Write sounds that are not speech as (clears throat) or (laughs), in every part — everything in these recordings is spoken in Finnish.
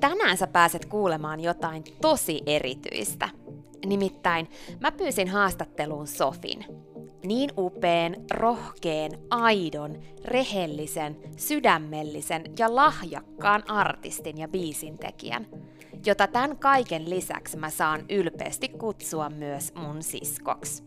Tänään sä pääset kuulemaan jotain tosi erityistä. Nimittäin mä pyysin haastatteluun Sofin. Niin upeen, rohkeen, aidon, rehellisen, sydämellisen ja lahjakkaan artistin ja biisintekijän, jota tämän kaiken lisäksi mä saan ylpeästi kutsua myös mun siskoksi.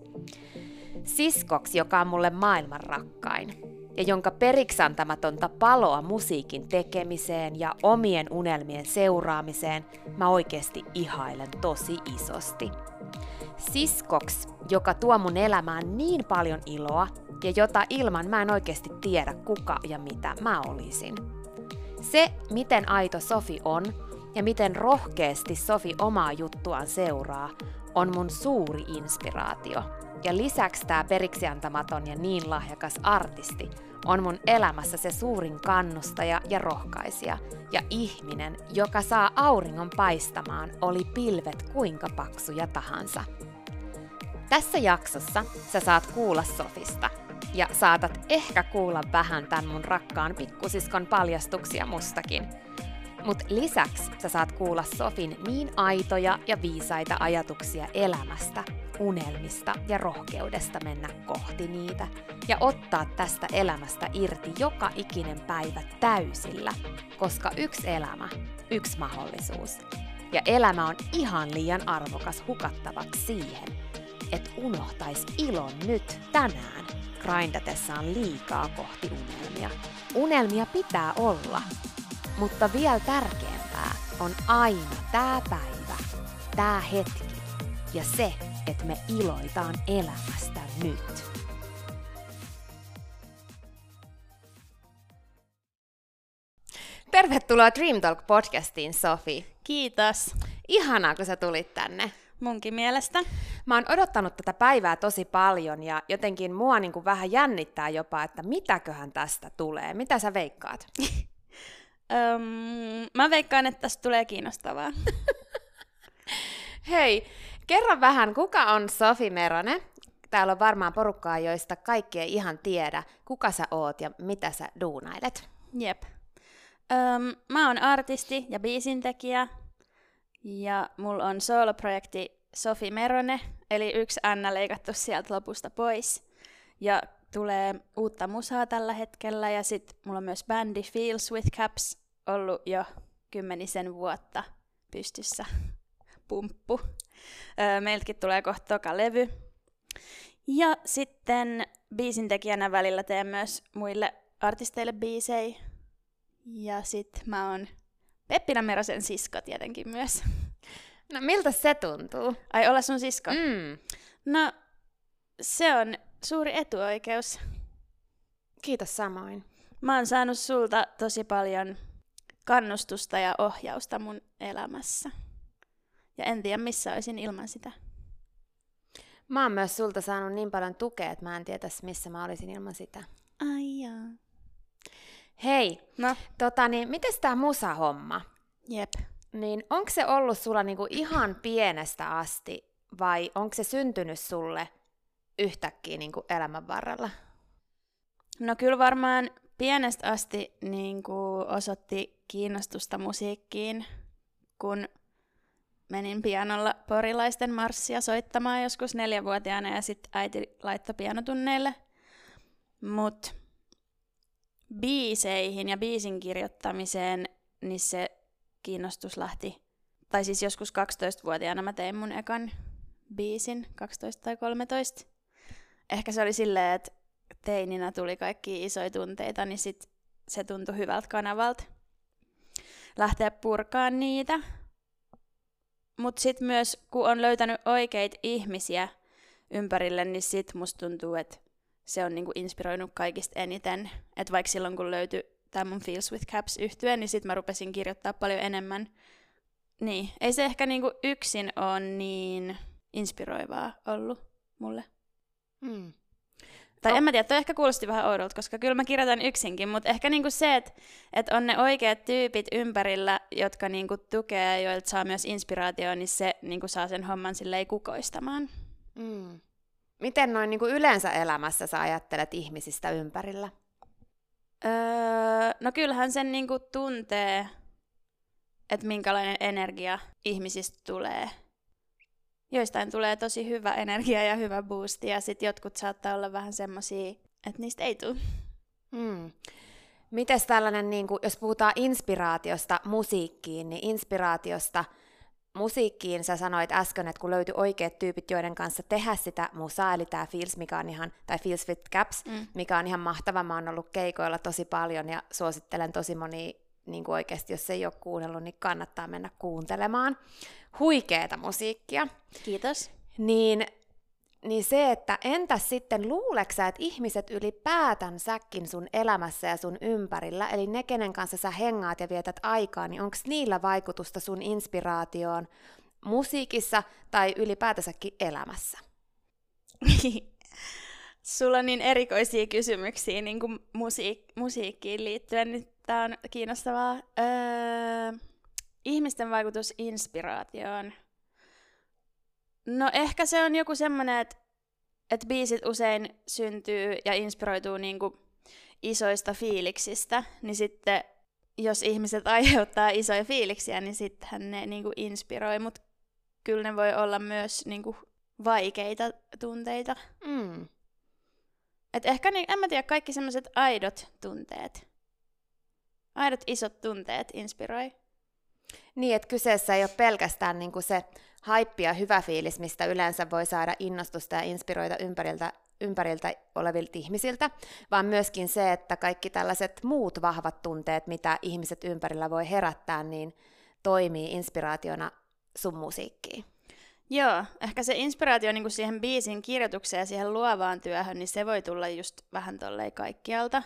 Siskoksi, joka on mulle maailman rakkain ja jonka periksantamatonta paloa musiikin tekemiseen ja omien unelmien seuraamiseen mä oikeasti ihailen tosi isosti. Siskoks, joka tuo mun elämään niin paljon iloa ja jota ilman mä en oikeasti tiedä kuka ja mitä mä olisin. Se, miten aito Sofi on ja miten rohkeasti Sofi omaa juttuaan seuraa, on mun suuri inspiraatio. Ja lisäksi tämä periksiantamaton ja niin lahjakas artisti on mun elämässä se suurin kannustaja ja rohkaisija ja ihminen, joka saa auringon paistamaan, oli pilvet kuinka paksuja tahansa. Tässä jaksossa sä saat kuulla Sofista ja saatat ehkä kuulla vähän tämän mun rakkaan pikkusiskon paljastuksia mustakin. Mut lisäksi sä saat kuulla Sofin niin aitoja ja viisaita ajatuksia elämästä, unelmista ja rohkeudesta mennä kohti niitä ja ottaa tästä elämästä irti joka ikinen päivä täysillä, koska yksi elämä, yksi mahdollisuus. Ja elämä on ihan liian arvokas hukattavaksi siihen, että unohtais ilon nyt tänään grindatessaan liikaa kohti unelmia. Unelmia pitää olla, mutta vielä tärkeämpää on aina tämä päivä, tämä hetki ja se, että me iloitaan elämästä nyt. Tervetuloa Dream Talk podcastiin, Sofi. Kiitos. Ihanaa, kun sä tulit tänne. Munkin mielestä. Mä oon odottanut tätä päivää tosi paljon ja jotenkin mua niin kuin vähän jännittää jopa, että mitäköhän tästä tulee. Mitä sä veikkaat? (laughs) Öm, mä veikkaan, että tästä tulee kiinnostavaa. Hei, kerro vähän, kuka on Sofi Merone? Täällä on varmaan porukkaa, joista kaikki ei ihan tiedä, kuka sä oot ja mitä sä duunailet. Jep. Öm, mä oon artisti ja biisintekijä, ja mulla on soloprojekti Sofi Merone, eli yksi Anna leikattu sieltä lopusta pois. Ja tulee uutta musaa tällä hetkellä, ja sitten mulla on myös bändi Feels with Caps ollut jo kymmenisen vuotta pystyssä. Pumppu. Meiltäkin tulee kohta toka levy. Ja sitten biisintekijänä välillä teen myös muille artisteille biisejä. Ja sit mä oon Peppina Merosen sisko tietenkin myös. No miltä se tuntuu? Ai olla sun sisko? Mm. No, se on suuri etuoikeus. Kiitos samoin. Mä oon saanut sulta tosi paljon kannustusta ja ohjausta mun elämässä. Ja en tiedä, missä olisin ilman sitä. Mä oon myös sulta saanut niin paljon tukea, että mä en tietäisi, missä mä olisin ilman sitä. Ai jaa. Hei, No, tota niin, miten tää musahomma? jep. Niin onko se ollut sulla niinku ihan pienestä asti vai onko se syntynyt sulle yhtäkkiä niinku elämän varrella? No kyllä varmaan pienestä asti niin kuin osoitti kiinnostusta musiikkiin, kun menin pianolla porilaisten marssia soittamaan joskus neljävuotiaana ja sitten äiti laittoi pianotunneille. Mutta biiseihin ja biisin kirjoittamiseen, niin se kiinnostus lähti. Tai siis joskus 12-vuotiaana mä tein mun ekan biisin, 12 tai 13. Ehkä se oli silleen, että teininä tuli kaikki isoja tunteita, niin sit se tuntui hyvältä kanavalta lähteä purkaan niitä. Mutta sitten myös, kun on löytänyt oikeita ihmisiä ympärille, niin sit musta tuntuu, että se on niinku inspiroinut kaikista eniten. Että vaikka silloin, kun löytyi tämä mun Feels with Caps yhtyen, niin sitten mä rupesin kirjoittaa paljon enemmän. Niin, ei se ehkä niinku yksin ole niin inspiroivaa ollut mulle. Mm. Tai No. en mä tiedä, toi ehkä kuulosti vähän oudolta, koska kyllä mä kirjoitan yksinkin, mutta ehkä niinku se, että et on ne oikeat tyypit ympärillä, jotka niinku tukee ja joilta saa myös inspiraatioon, niin se niinku saa sen homman silleen kukoistamaan. Mm. Miten noin niin kuin yleensä elämässä sä ajattelet ihmisistä ympärillä? Öö, no kyllähän sen niinku tuntee, että minkälainen energia ihmisistä tulee. Joistain tulee tosi hyvä energia ja hyvä boosti, ja sitten jotkut saattaa olla vähän semmosia, että niistä ei tule. Mm. Mites tällainen, niin kuin, jos puhutaan inspiraatiosta musiikkiin, niin inspiraatiosta musiikkiin sä sanoit äsken, että kun löytyi oikeat tyypit, joiden kanssa tehdä sitä musaa, eli tämä Feels, mikä on ihan, tai Feels with Caps, Mm. mikä on ihan mahtava. Mä oon ollut keikoilla tosi paljon ja suosittelen tosi moni, niin kuin oikeasti, jos ei ole kuunnellut, niin kannattaa mennä kuuntelemaan. Huikeeta musiikkia. Kiitos. Niin, niin se, että entäs sitten luuleksä, että ihmiset ylipäätänsäkin sun elämässä ja sun ympärillä, eli ne, kenen kanssa sä hengaat ja vietät aikaa, niin onko niillä vaikutusta sun inspiraatioon musiikissa tai ylipäätänsäkin elämässä? (laughs) Sulla on niin erikoisia kysymyksiä niin kuin musiik- musiikkiin liittyen, niin tämä on kiinnostavaa. Öö, ihmisten vaikutus inspiraatioon. No ehkä se on joku semmoinen, että, että biisit usein syntyy ja inspiroituu niin kuin isoista fiiliksistä, niin sitten jos ihmiset (laughs) aiheuttaa isoja fiiliksiä, niin sittenhän ne niin kuin inspiroi, mutta kyllä ne voi olla myös niin kuin vaikeita tunteita. Mm. Et ehkä, niin, en mä tiedä, kaikki semmoiset aidot tunteet, aidot isot tunteet inspiroi. Niin, että kyseessä ei ole pelkästään niin kuin se haippi ja hyvä fiilis, mistä yleensä voi saada innostusta ja inspiroida ympäriltä, ympäriltä olevilta ihmisiltä, vaan myöskin se, että kaikki tällaiset muut vahvat tunteet, mitä ihmiset ympärillä voi herättää, niin toimii inspiraationa sun musiikkiin. Joo, ehkä se inspiraatio niin kuin siihen biisin kirjoitukseen ja siihen luovaan työhön, niin se voi tulla just vähän tolleen kaikkialta.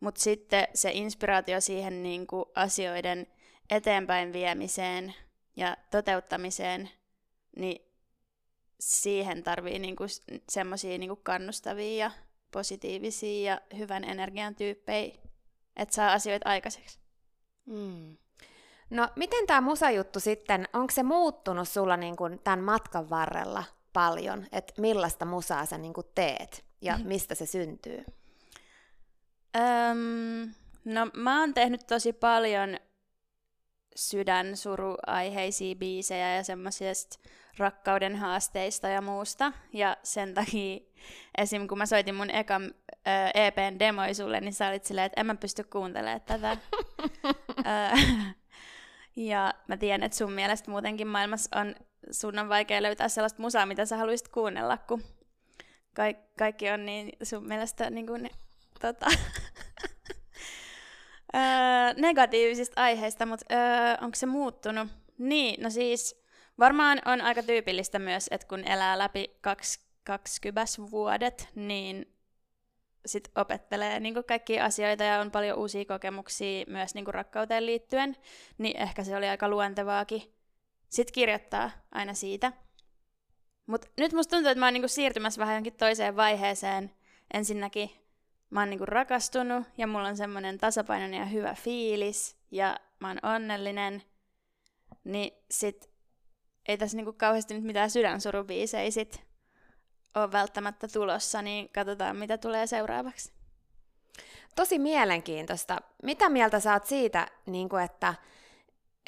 Mutta sitten se inspiraatio siihen niin kuin asioiden eteenpäin viemiseen ja toteuttamiseen, niin siihen tarvii niinku semmoisia niinku kannustavia ja positiivisia ja hyvän energian tyyppejä, että saa asioita aikaiseksi. Mm. No, miten tämä musajuttu sitten, onko se muuttunut sulla niin kuin tämän matkan varrella paljon, että millaista musaa sä niin kuin teet ja (laughs) mistä se syntyy? Öm, no mä oon tehnyt tosi paljon sydänsuruaiheisia biisejä ja semmoisista rakkauden haasteista ja muusta. Ja sen takia esim. kun mä soitin mun ekan ö, EPn demoi sulle, niin sä olit silleen, että en mä pysty kuuntelemaan tätä. (laughs) (laughs) Ja mä tiedän, että sun mielestä muutenkin maailmassa on, sun on vaikea löytää sellaista musaa, mitä sä haluaisit kuunnella, kun kaik- kaikki on niin sun mielestä niin kuin, tota, (laughs) öö, negatiivisista aiheista, mutta öö, onko se muuttunut? Niin, no siis varmaan on aika tyypillistä myös, että kun elää läpi kaksi, kaksikypäs vuodet, niin sit opettelee niin kaikkia asioita ja on paljon uusia kokemuksia myös niin rakkauteen liittyen, niin ehkä se oli aika luontevaakin sit kirjoittaa aina siitä. Mutta nyt musta tuntuu, että mä oon niinku siirtymässä vähän jonkin toiseen vaiheeseen. Ensinnäkin mä oon niinku rakastunut ja mulla on semmoinen tasapainoinen ja hyvä fiilis ja mä oon onnellinen. Niin sit ei tässä niinku kauheasti nyt mitään sydänsurubiisejä sit ole välttämättä tulossa, niin katsotaan mitä tulee seuraavaksi. Tosi mielenkiintoista. Mitä mieltä sä oot siitä, niin kuin että,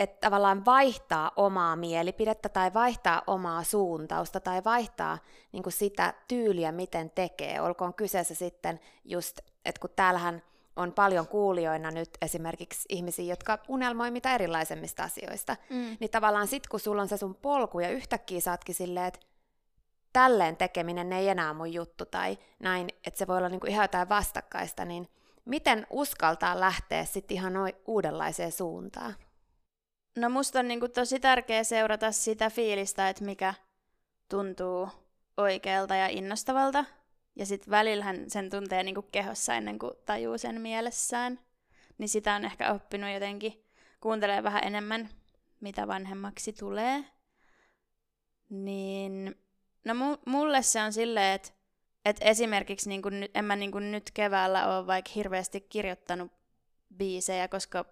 että tavallaan vaihtaa omaa mielipidettä tai vaihtaa omaa suuntausta tai vaihtaa niin kuin sitä tyyliä, miten tekee. Olkoon kyseessä sitten just, että kun täällähän on paljon kuulijoina nyt esimerkiksi ihmisiä, jotka unelmoi mitä erilaisemmista asioista, Mm. niin tavallaan sit kun sulla on se sun polku ja yhtäkkiä saatkin silleen, että tälleen tekeminen ei enää mun juttu tai näin, että se voi olla niinku ihan jotain vastakkaista, niin miten uskaltaa lähteä sitten ihan uudenlaiseen suuntaan? No musta on niinku tosi tärkeää seurata sitä fiilistä, että mikä tuntuu oikealta ja innostavalta. Ja sitten välillähän sen tuntee niinku kehossa ennen kuin tajuu sen mielessään. Niin sitä on ehkä oppinut jotenkin kuuntelee vähän enemmän, mitä vanhemmaksi tulee. Niin, no mulle se on silleen, että et esimerkiksi niin kun, en mä niin kun nyt keväällä ole vaikka hirveästi kirjoittanut biisejä, koska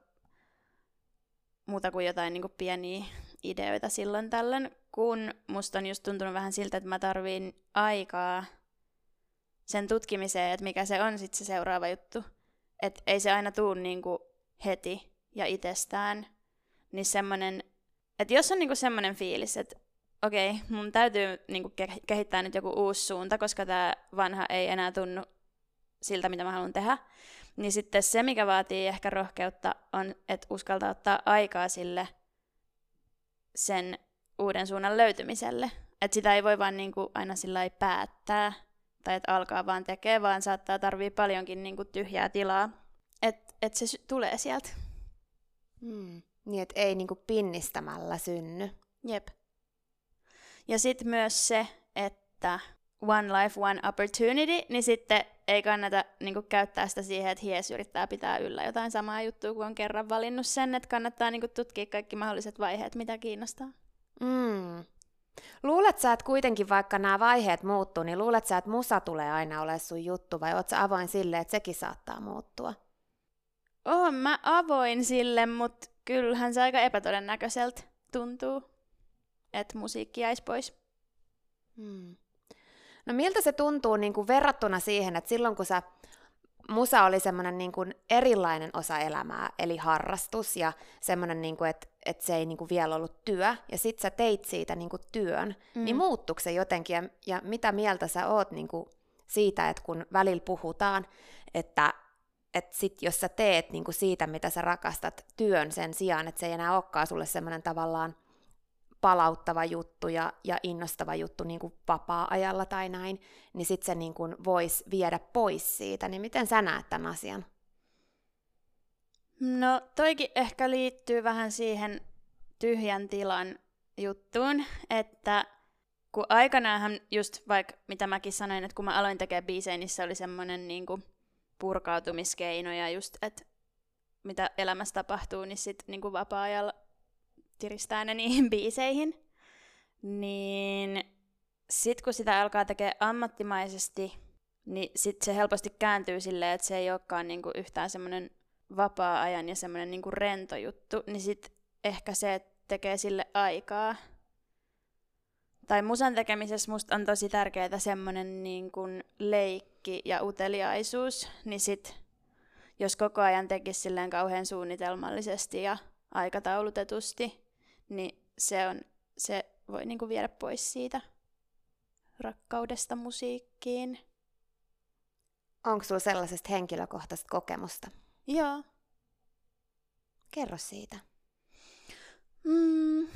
muuta kuin jotain niin kuin pieniä ideoita silloin tällöin, kun musta on just tuntunut vähän siltä, että mä tarviin aikaa sen tutkimiseen, että mikä se on sitten se seuraava juttu. Että ei se aina tuu niin kuin heti ja itsestään. Niin semmonen, että jos on niin kuin semmoinen fiilis, että okei, okay, mun täytyy niin kuin kehittää nyt joku uusi suunta, koska tämä vanha ei enää tunnu siltä, mitä mä haluan tehdä, niin sitten se, mikä vaatii ehkä rohkeutta, on, että uskaltaa ottaa aikaa sille sen uuden suunnan löytymiselle. Että sitä ei voi vaan niin kuin aina sillä päättää, tai että alkaa vaan tekee, vaan saattaa tarvii paljonkin niin kuin tyhjää tilaa, että et se tulee sieltä. Hmm. Niin, että ei niin kuin pinnistämällä synny. Jep. Ja sitten myös se, että one life, one opportunity, niin sitten ei kannata niin kuin, käyttää sitä siihen, että hies yrittää pitää yllä jotain samaa juttua, kun on kerran valinnut sen, että kannattaa niin kuin, tutkia kaikki mahdolliset vaiheet, mitä kiinnostaa. Mm. Luulet sä, että kuitenkin vaikka nämä vaiheet muuttuu, niin luulet sä, että musa tulee aina olemaan sun juttu, vai oot sä avoin sille, että sekin saattaa muuttua? Oon mä avoin sille, mutta kyllähän se aika epätodennäköiseltä tuntuu, että musiikki jäisi pois. Hmm. No miltä se tuntuu niin kuin verrattuna siihen, että silloin kun sä musa oli semmoinen niin kuin erilainen osa elämää, eli harrastus ja semmoinen, niin kuin, että, että se ei niin kuin vielä ollut työ, ja sit sä teit siitä niin kuin työn, mm. niin muuttuiko se jotenkin, ja, ja mitä mieltä sä oot niin kuin siitä, että kun välillä puhutaan, että että sit jos sä teet niin kuin siitä, mitä sä rakastat työn sen sijaan, että se ei enää olekaan sulle semmoinen tavallaan palauttava juttu ja, ja innostava juttu niin kuin vapaa-ajalla tai näin, niin sitten se niin kuin voisi viedä pois siitä. Niin miten sä näet tämän asian? No toikin ehkä liittyy vähän siihen tyhjän tilan juttuun, että kun aikanaanhan just vaikka mitä mäkin sanoin, että kun mä aloin tekemään biisejä, niin se oli semmoinen niin kuin purkautumiskeino ja just, että mitä elämässä tapahtuu, niin sitten niin vapaa-ajalla tiristää ne niihin (laughs) biiseihin. Niin sitten kun sitä alkaa tekemään ammattimaisesti, niin sitten se helposti kääntyy silleen, että se ei olekaan niinku yhtään semmoinen vapaa-ajan ja semmoinen niinku rento juttu, niin sitten ehkä se, että tekee sille aikaa. Tai musan tekemisessä musta on tosi tärkeää semmoinen niinku leikki ja uteliaisuus, niin sit jos koko ajan tekisi silleen kauhean suunnitelmallisesti ja aikataulutetusti, niin se, on, se voi niinku viedä pois siitä rakkaudesta musiikkiin. Onko sulla sellaisesta henkilökohtaista kokemusta? Joo. Kerro siitä. Mm.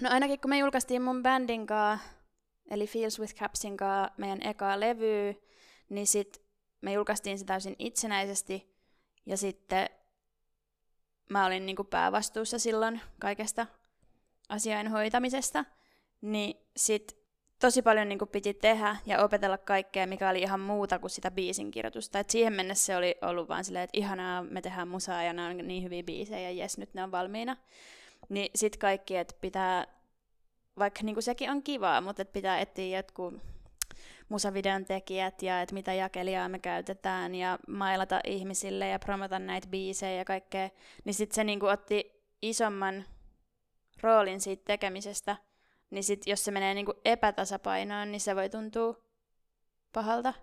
No ainakin kun me julkaistiin mun bändin kanssa, eli Feels with Capsin kanssa meidän eka levy, niin sit me julkaistiin se täysin itsenäisesti. Ja sitten mä olin niin kuin päävastuussa silloin kaikesta asiain hoitamisesta, niin sit tosi paljon niin kuin piti tehdä ja opetella kaikkea, mikä oli ihan muuta kuin sitä biisin kirjoitusta. Et siihen mennessä se oli ollut vaan silleen, että ihanaa, me tehdään musaa ja ne on niin hyviä biisejä, ja jes, nyt ne on valmiina. Niin sit kaikki, että pitää, vaikka niin kuin sekin on kivaa, mutta että pitää etsiä jotkut musavideon tekijät ja että mitä jakelijaa me käytetään ja mailata ihmisille ja promota näitä biisejä ja kaikkea, niin sitten se niinku otti isomman roolin siitä tekemisestä, niin sit jos se menee niinku epätasapainoon, niin se voi tuntua pahalta.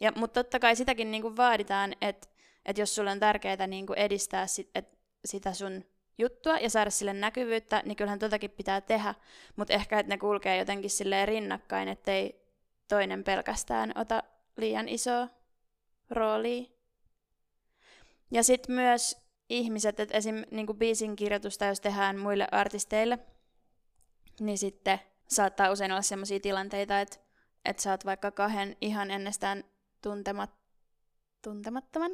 Ja, mutta totta kai sitäkin niinku vaaditaan, että et jos sulle on tärkeää niinku edistää sit, et, sitä sun juttua ja saada sille näkyvyyttä, niin kyllähän totakin pitää tehdä, mutta ehkä että ne kulkee jotenkin silleen rinnakkain, ettei toinen pelkästään ota liian isoa roolia. Ja sitten myös ihmiset, että esim. Niin biisin kirjoitusta, jos tehdään muille artisteille, niin sitten saattaa usein olla sellaisia tilanteita, että, että sä oot vaikka kahden ihan ennestään tuntemat, tuntemattoman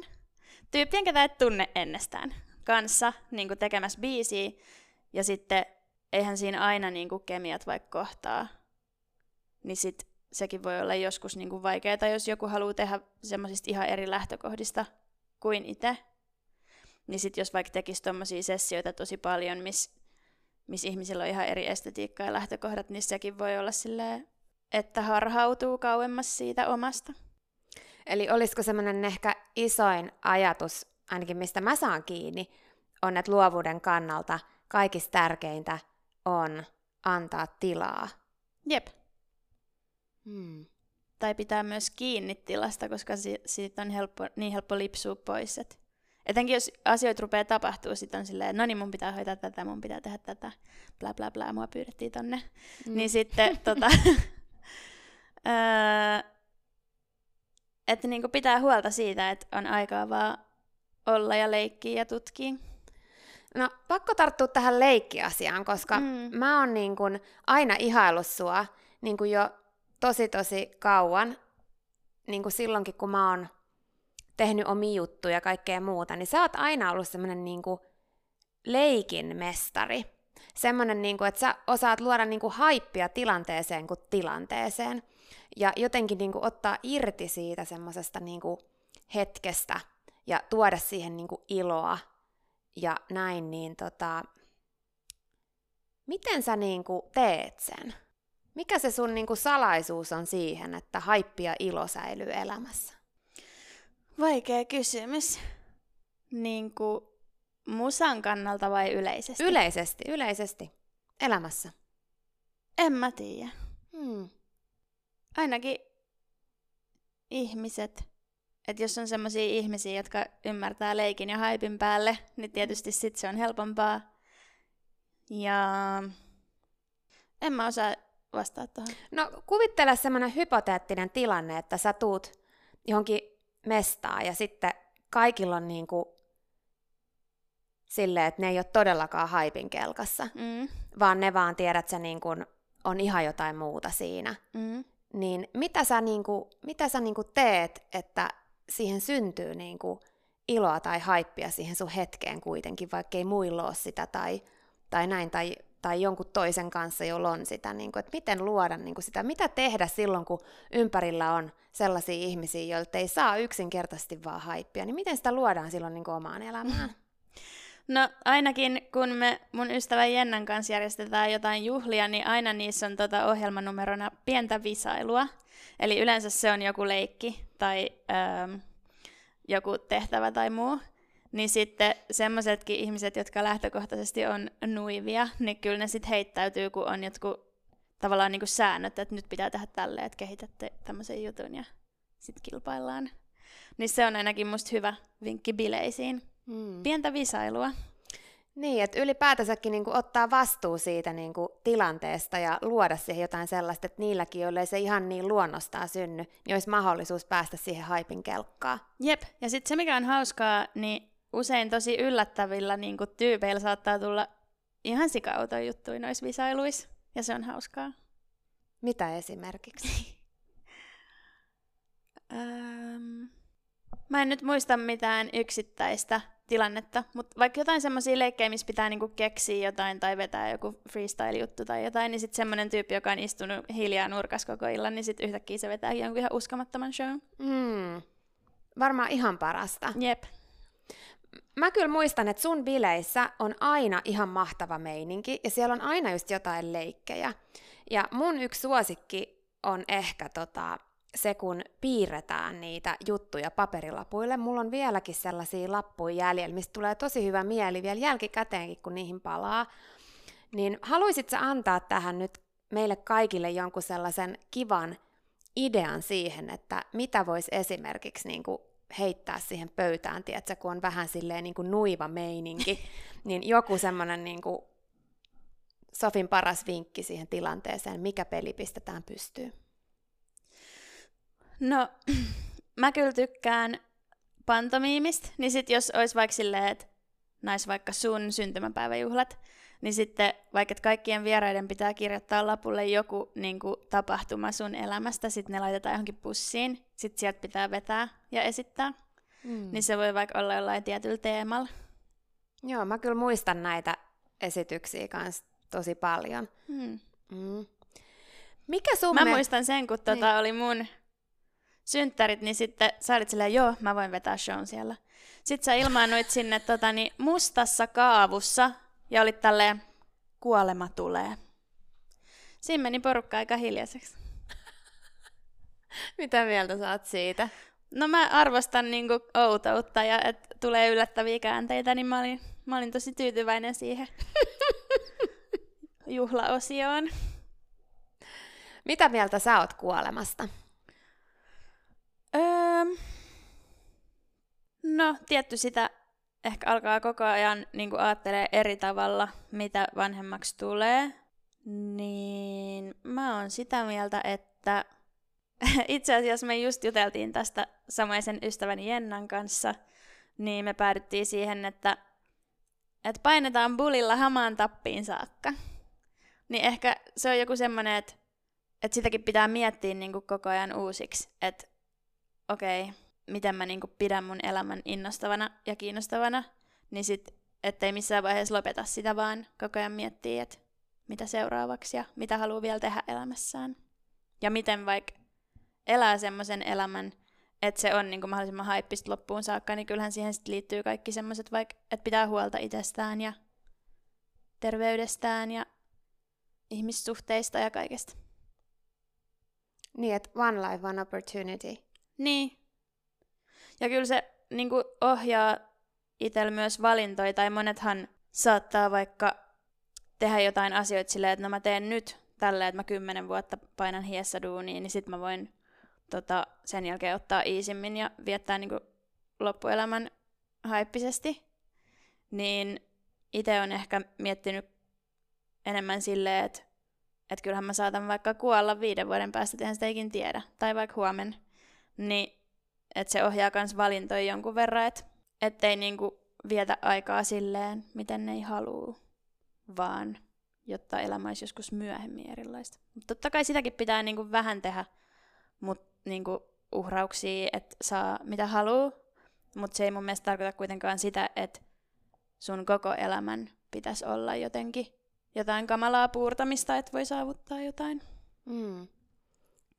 tyyppien, ketä et tunne ennestään. Kanssa niin kuin tekemässä biisiä, ja sitten eihän siinä aina niin kuin kemiat vaikka kohtaa, niin sit sekin voi olla joskus niin kuin vaikeaa, jos joku haluaa tehdä semmoisista ihan eri lähtökohdista kuin itse. Niin sitten jos vaikka tekisi tuommoisia sessioita tosi paljon, missä miss ihmisillä on ihan eri estetiikka ja lähtökohdat, niin sekin voi olla silleen, että harhautuu kauemmas siitä omasta. Eli olisiko semmoinen ehkä isoin ajatus, ainakin mistä mä saan kiinni, on, että luovuuden kannalta kaikista tärkeintä on antaa tilaa. Jep. Hmm. Tai pitää myös kiinni tilasta, koska si- siitä on helppo, niin helppo lipsua pois. Et etenkin jos asioita rupeaa tapahtuu, sitten on silleen, no niin mun pitää hoitaa tätä, mun pitää tehdä tätä, bla bla bla, mua pyydettiin tonne. Mm. Niin sitten (laughs) tota, (laughs) öö, että niinku pitää huolta siitä, että on aikaa vaan olla ja leikkiä ja tutkia. No pakko tarttua tähän leikkiasiaan, koska mm. mä oon niin kun aina ihaillut sua niin kun jo tosi tosi kauan, niin kuin silloinkin kun mä oon tehnyt omia juttuja ja kaikkea muuta, niin sä oot aina ollut semmoinen niin leikin mestari. Semmoinen, niin että sä osaat luoda niin haippia tilanteeseen kuin tilanteeseen. Ja jotenkin niin kuin, ottaa irti siitä semmoisesta niin hetkestä ja tuoda siihen niin kuin, iloa ja näin, niin tota, miten sä niin kuin, teet sen? Mikä se sun niinku salaisuus on siihen, että haippi ja ilo säilyy elämässä? Vaikea kysymys. Niinku musan kannalta vai yleisesti? Yleisesti, yleisesti. Elämässä. En mä tiedä. Hmm. Ainakin ihmiset. Että jos on sellaisia ihmisiä, jotka ymmärtää leikin ja haipin päälle, niin tietysti sit se on helpompaa. Ja en mä osaa vastaa tuohon? No kuvittele semmoinen hypoteettinen tilanne, että sä tuut johonkin mestaan ja sitten kaikilla on niin kuin silleen, että ne ei ole todellakaan haipin kelkassa, mm. vaan ne vaan tiedät, että se niin kuin on ihan jotain muuta siinä. Mm. Niin mitä sä, niin kuin, mitä sä niin kuin teet, että siihen syntyy niin kuin iloa tai haippia siihen sun hetkeen kuitenkin, vaikka ei muilla ole sitä tai, tai näin, tai tai jonkun toisen kanssa, jolla on sitä, niin kuin, että miten luoda niin kuin sitä, mitä tehdä silloin, kun ympärillä on sellaisia ihmisiä, joilta ei saa yksinkertaisesti vaan haippia, niin miten sitä luodaan silloin niin kuin omaan elämään? (laughs) No ainakin kun me mun ystävän Jennän kanssa järjestetään jotain juhlia, niin aina niissä on tota ohjelmanumerona pientä visailua. Eli yleensä se on joku leikki tai öö, joku tehtävä tai muu. Niin sitten semmoisetkin ihmiset, jotka lähtökohtaisesti on nuivia, niin kyllä ne sitten heittäytyy, kun on jotkut tavallaan niin säännöt, että nyt pitää tehdä tälleen, että kehitätte tämmöisen jutun ja sitten kilpaillaan. Niin se on ainakin musta hyvä vinkki bileisiin. Hmm. Pientä visailua. Niin, että ylipäätänsäkin niin kuin ottaa vastuu siitä niin kuin tilanteesta ja luoda siihen jotain sellaista, että niilläkin, joille se ihan niin luonnostaan synny, niin olisi mahdollisuus päästä siihen haipin kelkkaan. Jep, ja sitten se mikä on hauskaa, niin usein tosi yllättävillä niin kuin tyypeillä saattaa tulla ihan sikauto juttuja noissa visailuissa, ja se on hauskaa. Mitä esimerkiksi? (laughs) ähm, mä en nyt muista mitään yksittäistä tilannetta, mutta vaikka jotain semmoisia leikkejä, missä pitää niinku keksiä jotain tai vetää joku freestyle-juttu tai jotain, niin sitten semmoinen tyyppi, joka on istunut hiljaa nurkas koko illan, niin sitten yhtäkkiä se vetää jonkun ihan uskomattoman show. Mm. Varmaan ihan parasta. Jep mä kyllä muistan, että sun bileissä on aina ihan mahtava meininki ja siellä on aina just jotain leikkejä. Ja mun yksi suosikki on ehkä tota, se, kun piirretään niitä juttuja paperilapuille. Mulla on vieläkin sellaisia lappuja jäljellä, mistä tulee tosi hyvä mieli vielä jälkikäteenkin, kun niihin palaa. Niin haluaisit sä antaa tähän nyt meille kaikille jonkun sellaisen kivan idean siihen, että mitä voisi esimerkiksi niin kuin heittää siihen pöytään, tiedätkö, kun on vähän silleen niin kuin nuiva meininki, (laughs) niin joku semmoinen niin kuin Sofin paras vinkki siihen tilanteeseen, mikä peli pistetään pystyyn? No, (clears throat) mä kyllä tykkään pantomiimista, niin sit jos olisi vaikka silleen, että nais vaikka sun syntymäpäiväjuhlat, niin sitten vaikka kaikkien vieraiden pitää kirjoittaa lapulle joku niin kuin, tapahtuma sun elämästä, sitten ne laitetaan johonkin pussiin, sitten sieltä pitää vetää ja esittää. Mm. Niin se voi vaikka olla jollain tietyllä teemalla. Joo, mä kyllä muistan näitä esityksiä kanssa tosi paljon. Hmm. Mm. Mikä sun Mä me- muistan sen, kun tota Niin. oli mun synttärit, niin sitten sä olit silleen, joo, mä voin vetää shown siellä. Sitten sä ilmaannuit sinne tota, niin mustassa kaavussa ja olit tälleen, kuolema tulee. Siinä meni porukka aika hiljaiseksi. (laughs) Mitä mieltä sä oot siitä? No mä arvostan niinku outoutta ja että tulee yllättäviä käänteitä, niin mä olin, mä olin tosi tyytyväinen siihen (laughs) juhlaosioon. Mitä mieltä sä oot kuolemasta? Öö, no, tietty sitä ehkä alkaa koko ajan niin ajattelee eri tavalla, mitä vanhemmaksi tulee. Niin mä oon sitä mieltä, että (laughs) itse asiassa me just juteltiin tästä samaisen ystäväni Jennan kanssa, niin me päädyttiin siihen, että, että painetaan bulilla hamaan tappiin saakka. Niin ehkä se on joku semmoinen, että, että sitäkin pitää miettiä niin koko ajan uusiksi, että okei, okay, miten mä niin kuin pidän mun elämän innostavana ja kiinnostavana, niin sit, ettei missään vaiheessa lopeta sitä, vaan koko ajan miettii, että mitä seuraavaksi ja mitä haluaa vielä tehdä elämässään. Ja miten vaikka elää semmoisen elämän, että se on niin kuin mahdollisimman haippista loppuun saakka, niin kyllähän siihen sit liittyy kaikki semmoiset, vaikka, että pitää huolta itsestään ja terveydestään ja ihmissuhteista ja kaikesta. Niin, että one life, one opportunity. Niin. Ja kyllä se niin kuin ohjaa itsellä myös valintoja, tai monethan saattaa vaikka tehdä jotain asioita silleen, että no mä teen nyt tällä, että mä kymmenen vuotta painan hiessä duuniin, niin sit mä voin tota, sen jälkeen ottaa iisimmin ja viettää niin kuin loppuelämän haippisesti. Niin itse on ehkä miettinyt enemmän silleen, että, että kyllähän mä saatan vaikka kuolla viiden vuoden päästä, eihän sitä ikin tiedä, tai vaikka huomenna niin että se ohjaa myös valintoja jonkun verran, et, ettei niinku vietä aikaa silleen, miten ne ei halua, vaan jotta elämä olisi joskus myöhemmin erilaista. Mut totta kai sitäkin pitää niinku vähän tehdä, mut niinku uhrauksia, että saa mitä haluaa, mutta se ei mun mielestä tarkoita kuitenkaan sitä, että sun koko elämän pitäisi olla jotenkin jotain kamalaa puurtamista, että voi saavuttaa jotain. Mm.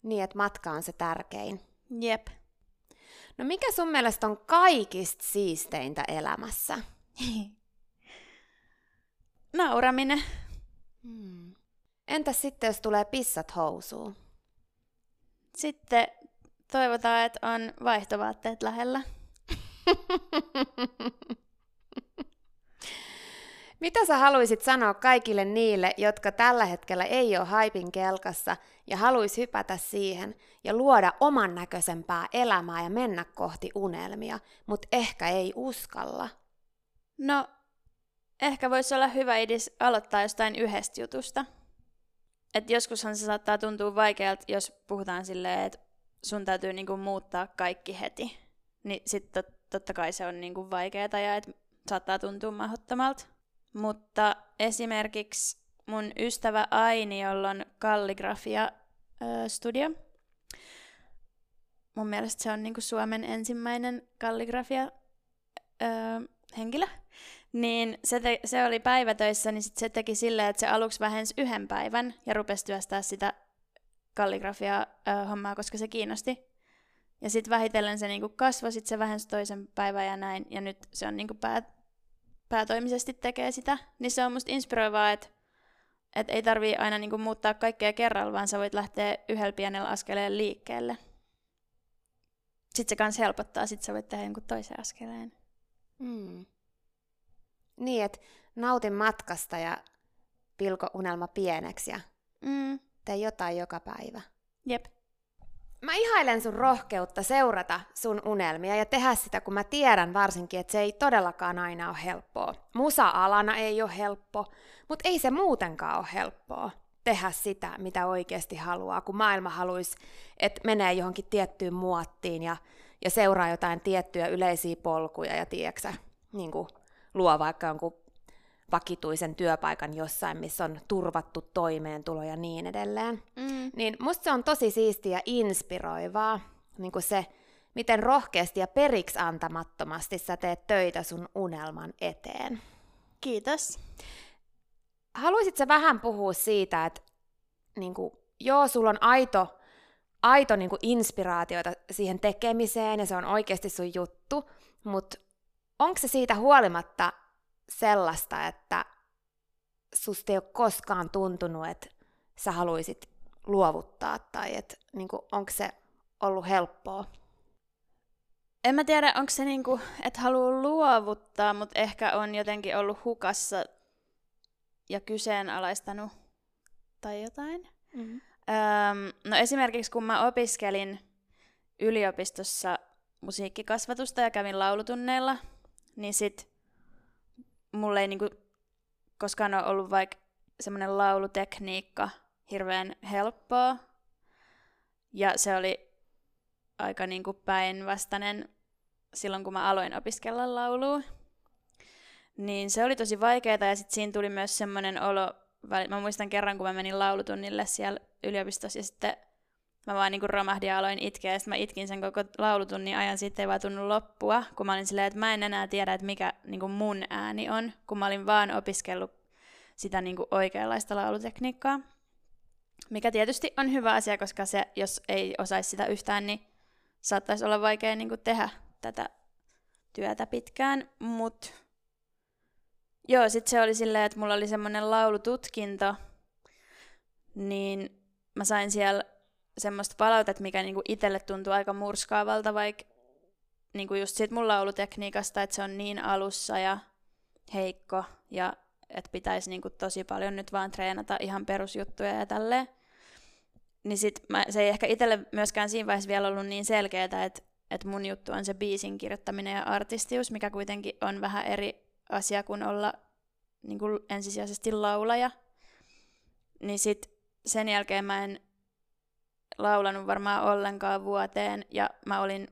Niin, että matka on se tärkein. Jep. No mikä sun mielestä on kaikista siisteintä elämässä? (laughs) Nauraminen. Hmm. Entäs sitten, jos tulee pissat housuun? Sitten toivotaan, että on vaihtovaatteet lähellä. (laughs) Mitä sä haluaisit sanoa kaikille niille, jotka tällä hetkellä ei ole haipin kelkassa ja haluais hypätä siihen ja luoda oman näköisempää elämää ja mennä kohti unelmia, mutta ehkä ei uskalla? No, ehkä voisi olla hyvä idis aloittaa jostain yhdestä jutusta. Et joskushan se saattaa tuntua vaikealta, jos puhutaan silleen, että sun täytyy niinku muuttaa kaikki heti. Niin sitten tot, totta kai se on niinku vaikeaa ja et saattaa tuntua mahdottomalta. Mutta esimerkiksi mun ystävä Aini, jolla on kalligrafia ö, studio. Mun mielestä se on niinku Suomen ensimmäinen kalligrafia henkilö. Niin se, te, se oli päivätöissä, niin sit se teki silleen, että se aluksi vähensi yhden päivän ja rupesi työstää sitä kalligrafia hommaa, koska se kiinnosti. Ja sitten vähitellen se niinku kasvoi, sitten se vähensi toisen päivän ja näin. Ja nyt se on niinku pää, päätoimisesti tekee sitä. Niin se on musta inspiroivaa, että et ei tarvii aina niinku muuttaa kaikkea kerralla, vaan sä voit lähteä yhdellä pienellä askeleella liikkeelle. Sitten se kans helpottaa, sitten sä voit tehdä jonkun toisen askeleen. Hmm. Niin, että nautin matkasta ja pilko unelma pieneksi ja Mm, tee jotain joka päivä. jep. Mä ihailen sun rohkeutta seurata sun unelmia ja tehdä sitä, kun mä tiedän varsinkin, että se ei todellakaan aina ole helppoa. Musa-alana ei ole helppo, mutta ei se muutenkaan ole helppoa tehdä sitä, mitä oikeasti haluaa, kun maailma haluaisi, että menee johonkin tiettyyn muottiin ja, ja seuraa jotain tiettyjä yleisiä polkuja ja tiedätkö, niin kuin luo vaikka jonkun vakituisen työpaikan jossain, missä on turvattu toimeentulo ja niin edelleen. Mm. Niin musta se on tosi siistiä ja inspiroivaa, niin kuin se, miten rohkeasti ja periksi antamattomasti sä teet töitä sun unelman eteen. Kiitos. Haluaisitko vähän puhua siitä, että niin kuin, joo, sulla on aito, aito niin kuin inspiraatioita siihen tekemiseen ja se on oikeasti sun juttu, mutta onko se siitä huolimatta sellaista, että susta ei ole koskaan tuntunut, että sä haluaisit luovuttaa tai että niin onko se ollut helppoa? En mä tiedä, onko se niinku, että haluaa luovuttaa, mutta ehkä on jotenkin ollut hukassa ja kyseenalaistanut tai jotain. Mm-hmm. Öm, no esimerkiksi kun mä opiskelin yliopistossa musiikkikasvatusta ja kävin laulutunneilla, niin sit mulle ei niinku koskaan ole ollut vaikka semmoinen laulutekniikka hirveän helppoa. Ja se oli aika niinku päinvastainen silloin, kun mä aloin opiskella laulua. Niin se oli tosi vaikeaa ja sitten siinä tuli myös semmoinen olo, mä muistan kerran, kun mä menin laulutunnille siellä yliopistossa ja sitten mä vaan niinku romahdin ja aloin itkeä ja sitten mä itkin sen koko laulutunnin ajan, sitten ei vaan tunnu loppua, kun mä olin silleen, että mä en enää tiedä, että mikä niinku mun ääni on, kun mä olin vaan opiskellut sitä niinku oikeanlaista laulutekniikkaa. Mikä tietysti on hyvä asia, koska se, jos ei osaisi sitä yhtään, niin saattaisi olla vaikea niinku tehdä tätä työtä pitkään, mutta joo, sitten se oli silleen, että mulla oli semmoinen laulututkinto, niin mä sain siellä semmoista palautetta, mikä niinku itselle tuntuu aika murskaavalta, vaikka niinku just siitä mun laulutekniikasta, että se on niin alussa ja heikko, ja että pitäisi niinku tosi paljon nyt vaan treenata ihan perusjuttuja ja tälleen. Niin sit mä, se ei ehkä itselle myöskään siinä vaiheessa vielä ollut niin selkeää, että, että mun juttu on se biisin kirjoittaminen ja artistius, mikä kuitenkin on vähän eri asia kuin olla niin kuin ensisijaisesti laulaja. Niin sit sen jälkeen mä en laulanut varmaan ollenkaan vuoteen ja mä olin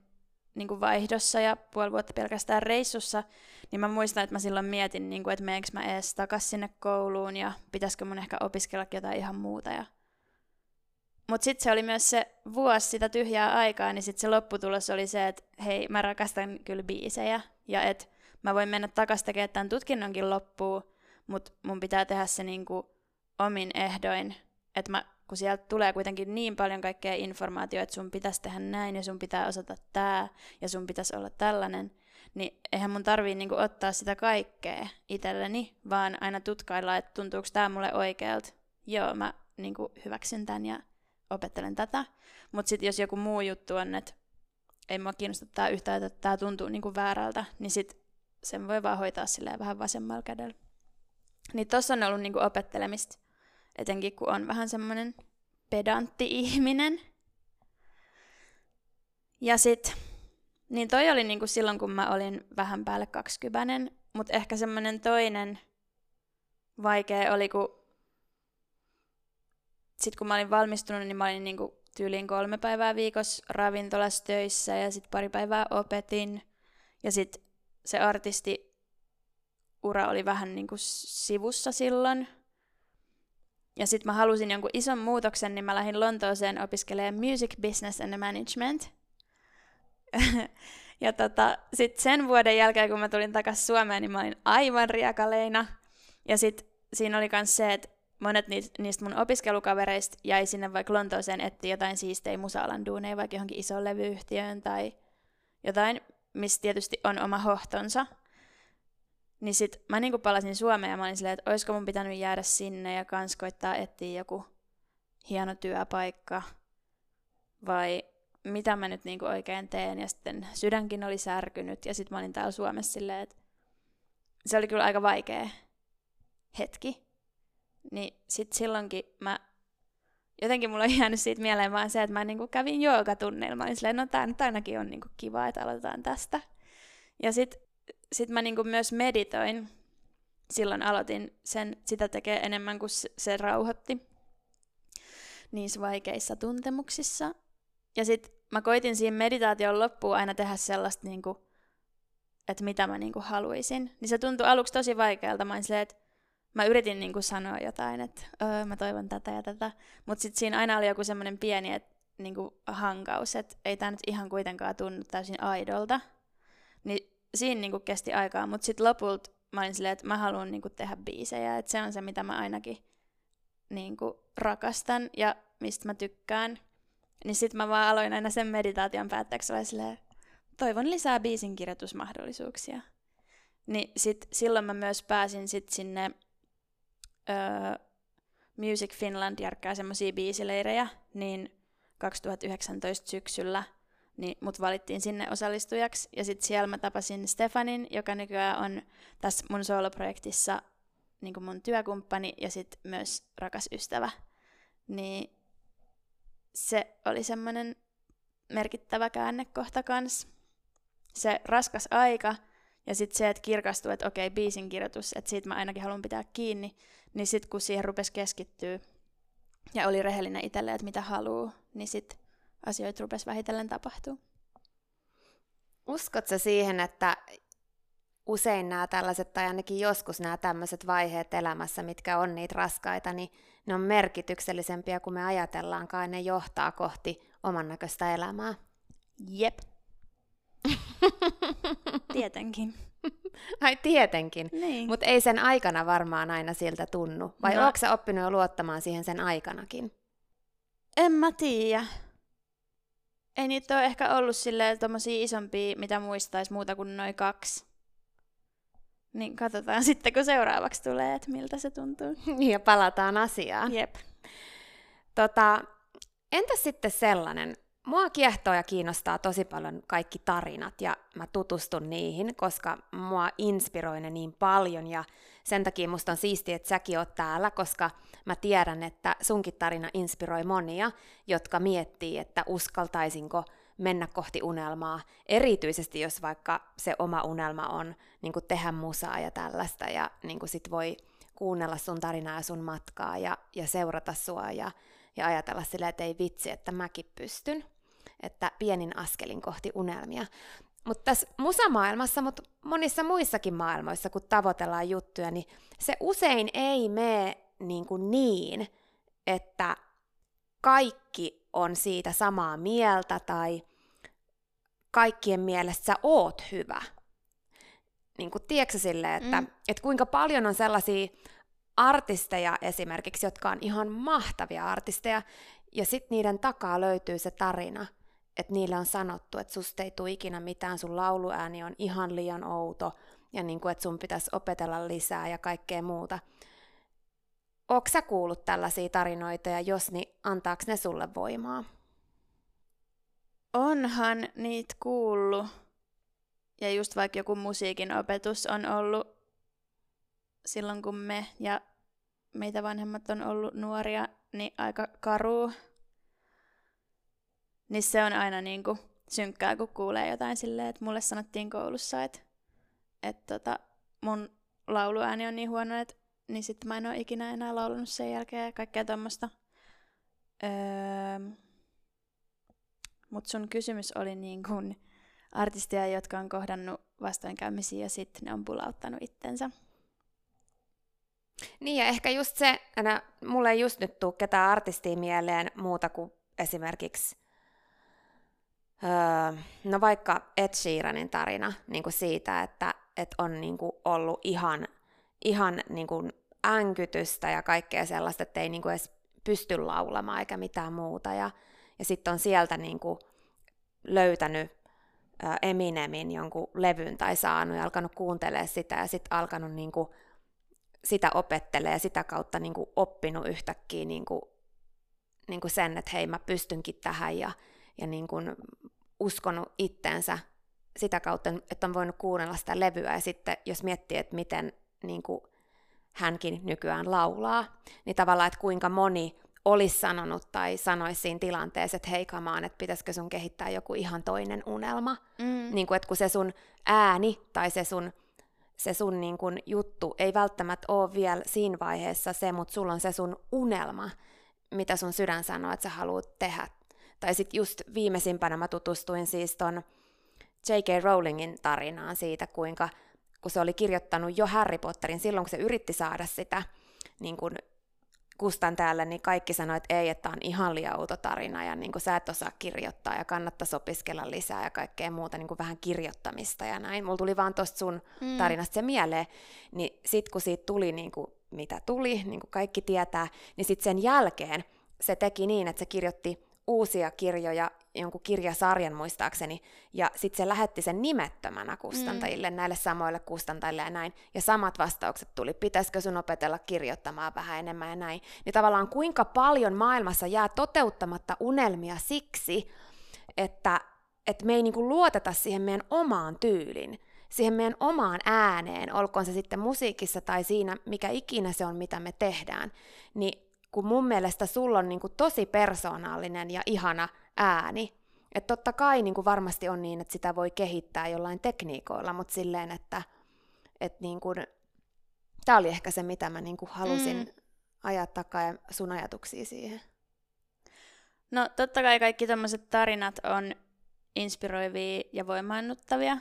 niin kuin vaihdossa ja puoli vuotta pelkästään reissussa, niin mä muistan, että mä silloin mietin, niin kuin, että meenkö mä edes takas sinne kouluun ja pitäisikö mun ehkä opiskella jotain ihan muuta. Ja... Mutta sitten se oli myös se vuosi sitä tyhjää aikaa, niin sitten se lopputulos oli se, että hei, mä rakastan kyllä biisejä ja että mä voin mennä takaisin tekemään tämän tutkinnonkin loppuun, mutta mun pitää tehdä se niin kuin omin ehdoin, että mä kun sieltä tulee kuitenkin niin paljon kaikkea informaatiota, että sun pitäisi tehdä näin ja sun pitää osata tämä ja sun pitäisi olla tällainen, niin eihän mun tarvii niinku ottaa sitä kaikkea itselleni, vaan aina tutkailla, että tuntuuko tämä mulle oikealta. Joo, mä niinku hyväksyn tämän ja opettelen tätä. Mutta sitten jos joku muu juttu on, että ei mua kiinnosta tämä yhtään, että tämä tuntuu niinku väärältä, niin sit sen voi vaan hoitaa silleen vähän vasemmalla kädellä. Niin tossa on ollut niinku opettelemista etenkin kun on vähän semmoinen pedantti ihminen. Ja sit, niin toi oli niinku silloin, kun mä olin vähän päälle kaksikypäinen, mutta ehkä semmoinen toinen vaikea oli, kun sit kun mä olin valmistunut, niin mä olin niinku tyyliin kolme päivää viikossa ravintolassa töissä ja sitten pari päivää opetin. Ja sitten se artisti ura oli vähän niinku sivussa silloin. Ja sitten mä halusin jonkun ison muutoksen, niin mä lähdin Lontooseen opiskelemaan Music Business and Management. (laughs) ja tota, sitten sen vuoden jälkeen, kun mä tulin takaisin Suomeen, niin mä olin aivan riakaleina. Ja sitten siinä oli myös se, että monet niistä mun opiskelukavereista jäi sinne vaikka Lontooseen etti jotain siistejä musaalan duuneja, vaikka johonkin isoon levyyhtiöön tai jotain, missä tietysti on oma hohtonsa. Niin sit mä niinku palasin Suomeen ja mä olin silleen, että olisiko mun pitänyt jäädä sinne ja kans koittaa etsiä joku hieno työpaikka. Vai mitä mä nyt niinku oikein teen. Ja sitten sydänkin oli särkynyt ja sitten mä olin täällä Suomessa silleen, että se oli kyllä aika vaikea hetki. Niin sit silloinkin mä jotenkin mulla on jäänyt siitä mieleen vaan se, että mä niinku kävin joogatunneilla. Mä olin silleen, no tää nyt ainakin on niinku kiva, että aloitetaan tästä. Ja sitten sitten mä niinku myös meditoin. Silloin aloitin sen, sitä tekee enemmän kuin se rauhoitti niissä vaikeissa tuntemuksissa. Ja sitten mä koitin siihen meditaation loppuun aina tehdä sellaista, niinku, että mitä mä niinku haluaisin. Niin se tuntui aluksi tosi vaikealta. Mä silleen, että mä yritin niinku sanoa jotain, että öö, mä toivon tätä ja tätä. Mutta sitten siinä aina oli joku semmoinen pieni et, niinku hankaus, että ei tämä nyt ihan kuitenkaan tunnu täysin aidolta. Niin siinä niinku kesti aikaa, mutta sitten lopulta mä olin silleen, että mä haluan niinku tehdä biisejä, että se on se, mitä mä ainakin niinku rakastan ja mistä mä tykkään. Niin sit mä vaan aloin aina sen meditaation päätteeksi olla silleen, toivon lisää biisin kirjoitusmahdollisuuksia. Niin sit, silloin mä myös pääsin sit sinne öö, Music Finland järkkää semmosia biisileirejä, niin 2019 syksyllä niin mut valittiin sinne osallistujaksi. Ja sitten siellä mä tapasin Stefanin, joka nykyään on tässä mun soloprojektissa niin mun työkumppani ja sitten myös rakas ystävä. Niin se oli semmoinen merkittävä käännekohta kans. Se raskas aika ja sitten se, että kirkastui, että okei, biisin kirjoitus, että siitä mä ainakin haluan pitää kiinni, niin sitten kun siihen rupesi keskittyä ja oli rehellinen itselle, että mitä haluaa, niin sitten asioita rupesi vähitellen tapahtuu. Uskotko siihen, että usein nämä tällaiset, tai ainakin joskus nämä tämmöiset vaiheet elämässä, mitkä on niitä raskaita, niin ne on merkityksellisempiä kuin me ajatellaankaan, ne johtaa kohti oman näköistä elämää. Jep. (laughs) Tietenkin. Ai tietenkin, Niin. mutta ei sen aikana varmaan aina siltä tunnu. Vai no. Onko sä oppinut jo luottamaan siihen sen aikanakin? En mä tiedä. Ei niitä ole ehkä ollut silleen tommosia isompia, mitä muistais muuta kuin noin kaksi. Niin katsotaan (laughs) sitten, kun seuraavaksi tulee, että miltä se tuntuu. (laughs) Ja palataan asiaan. Jep. Tota, entäs sitten sellainen, mua kiehtoo ja kiinnostaa tosi paljon kaikki tarinat ja mä tutustun niihin, koska mua inspiroi ne niin paljon ja sen takia musta on siistiä, että säkin oot täällä, koska mä tiedän, että sunkin tarina inspiroi monia, jotka miettii, että uskaltaisinko mennä kohti unelmaa, erityisesti jos vaikka se oma unelma on niin tehdä musaa ja tällaista ja niin sit voi kuunnella sun tarinaa ja sun matkaa ja, ja seurata sua ja, ja ajatella silleen, että ei vitsi, että mäkin pystyn. Että pienin askelin kohti unelmia. Mutta tässä musamaailmassa, mutta monissa muissakin maailmoissa, kun tavoitellaan juttuja, niin se usein ei mene niin, kuin niin että kaikki on siitä samaa mieltä tai kaikkien mielestä sä oot hyvä. Niin kuin tiedätkö silleen, että, mm. että kuinka paljon on sellaisia artisteja esimerkiksi, jotka on ihan mahtavia artisteja, ja sitten niiden takaa löytyy se tarina, että niille on sanottu, että susta ei tule ikinä mitään, sun lauluääni on ihan liian outo, ja niin kuin, että sun pitäisi opetella lisää ja kaikkea muuta. Oletko sä kuullut tällaisia tarinoita, ja jos, niin antaako ne sulle voimaa? Onhan niitä kuullut. Ja just vaikka joku musiikin opetus on ollut silloin, kun me ja meitä vanhemmat on ollut nuoria, niin aika karu. Niin se on aina niinku synkkää, kun kuulee jotain silleen, että mulle sanottiin koulussa, että, että tota, mun lauluääni on niin huono, että niin sitten mä en ole ikinä enää laulanut sen jälkeen ja kaikkea tommosta. Öö, Mutta sun kysymys oli niin kuin artisteja, jotka on kohdannut vastoinkäymisiä ja sitten ne on pulauttanut itsensä. Niin ja ehkä just se, että mulle ei just nyt tuu ketään artistia mieleen muuta kuin esimerkiksi öö, no vaikka Ed Sheeranin tarina niin kuin siitä, että, että on niin kuin ollut ihan, ihan niin kuin änkytystä ja kaikkea sellaista, että ei niin kuin edes pysty laulamaan eikä mitään muuta. Ja, ja sitten on sieltä niin kuin löytänyt Eminemin jonkun levyn tai saanut ja alkanut kuuntelemaan sitä ja sitten alkanut niin kuin sitä opettelee ja sitä kautta niin kuin oppinut yhtäkkiä niin kuin, niin kuin sen, että hei mä pystynkin tähän ja, ja niin kuin uskonut itteensä sitä kautta, että on voinut kuunnella sitä levyä ja sitten jos miettii, että miten niin kuin hänkin nykyään laulaa, niin tavallaan, että kuinka moni olisi sanonut tai sanoisi siinä tilanteessa, että hei kamaan, että pitäisikö sun kehittää joku ihan toinen unelma. Mm. Niin kuin, että kun se sun ääni tai se sun, se sun niin kuin juttu ei välttämättä ole vielä siinä vaiheessa se, mutta sulla on se sun unelma, mitä sun sydän sanoo, että sä haluat tehdä. Tai sitten just viimeisimpänä mä tutustuin siis ton J.K. Rowlingin tarinaan siitä, kuinka kun se oli kirjoittanut jo Harry Potterin silloin, kun se yritti saada sitä niin kun kustantajalle, niin kaikki sanoi, että ei, että on ihan liian outo tarina ja niin kuin sä et osaa kirjoittaa ja kannattaisi opiskella lisää ja kaikkea muuta, niin kuin vähän kirjoittamista ja näin. Mulla tuli vaan tuosta sun mm. tarinasta se mieleen, niin sit kun siitä tuli niin kuin, mitä tuli, niin kuin kaikki tietää, niin sitten sen jälkeen se teki niin, että se kirjoitti uusia kirjoja, jonkun kirjasarjan muistaakseni, ja sitten se lähetti sen nimettömänä kustantajille, mm. näille samoille kustantajille ja näin, ja samat vastaukset tuli, pitäisikö sun opetella kirjoittamaan vähän enemmän ja näin. Niin tavallaan kuinka paljon maailmassa jää toteuttamatta unelmia siksi, että, että me ei niinku luoteta siihen meidän omaan tyylin, siihen meidän omaan ääneen, olkoon se sitten musiikissa tai siinä, mikä ikinä se on, mitä me tehdään, niin kun mun mielestä sulla on niin kuin tosi persoonallinen ja ihana ääni. Että totta kai niin kuin varmasti on niin, että sitä voi kehittää jollain tekniikoilla, mutta silleen, että, että niin kuin, tämä oli ehkä se, mitä mä niin kuin halusin mm. ajaa takaa ja sun ajatuksia siihen. No totta kai kaikki tämmöiset tarinat on inspiroivia ja voimaannuttavia.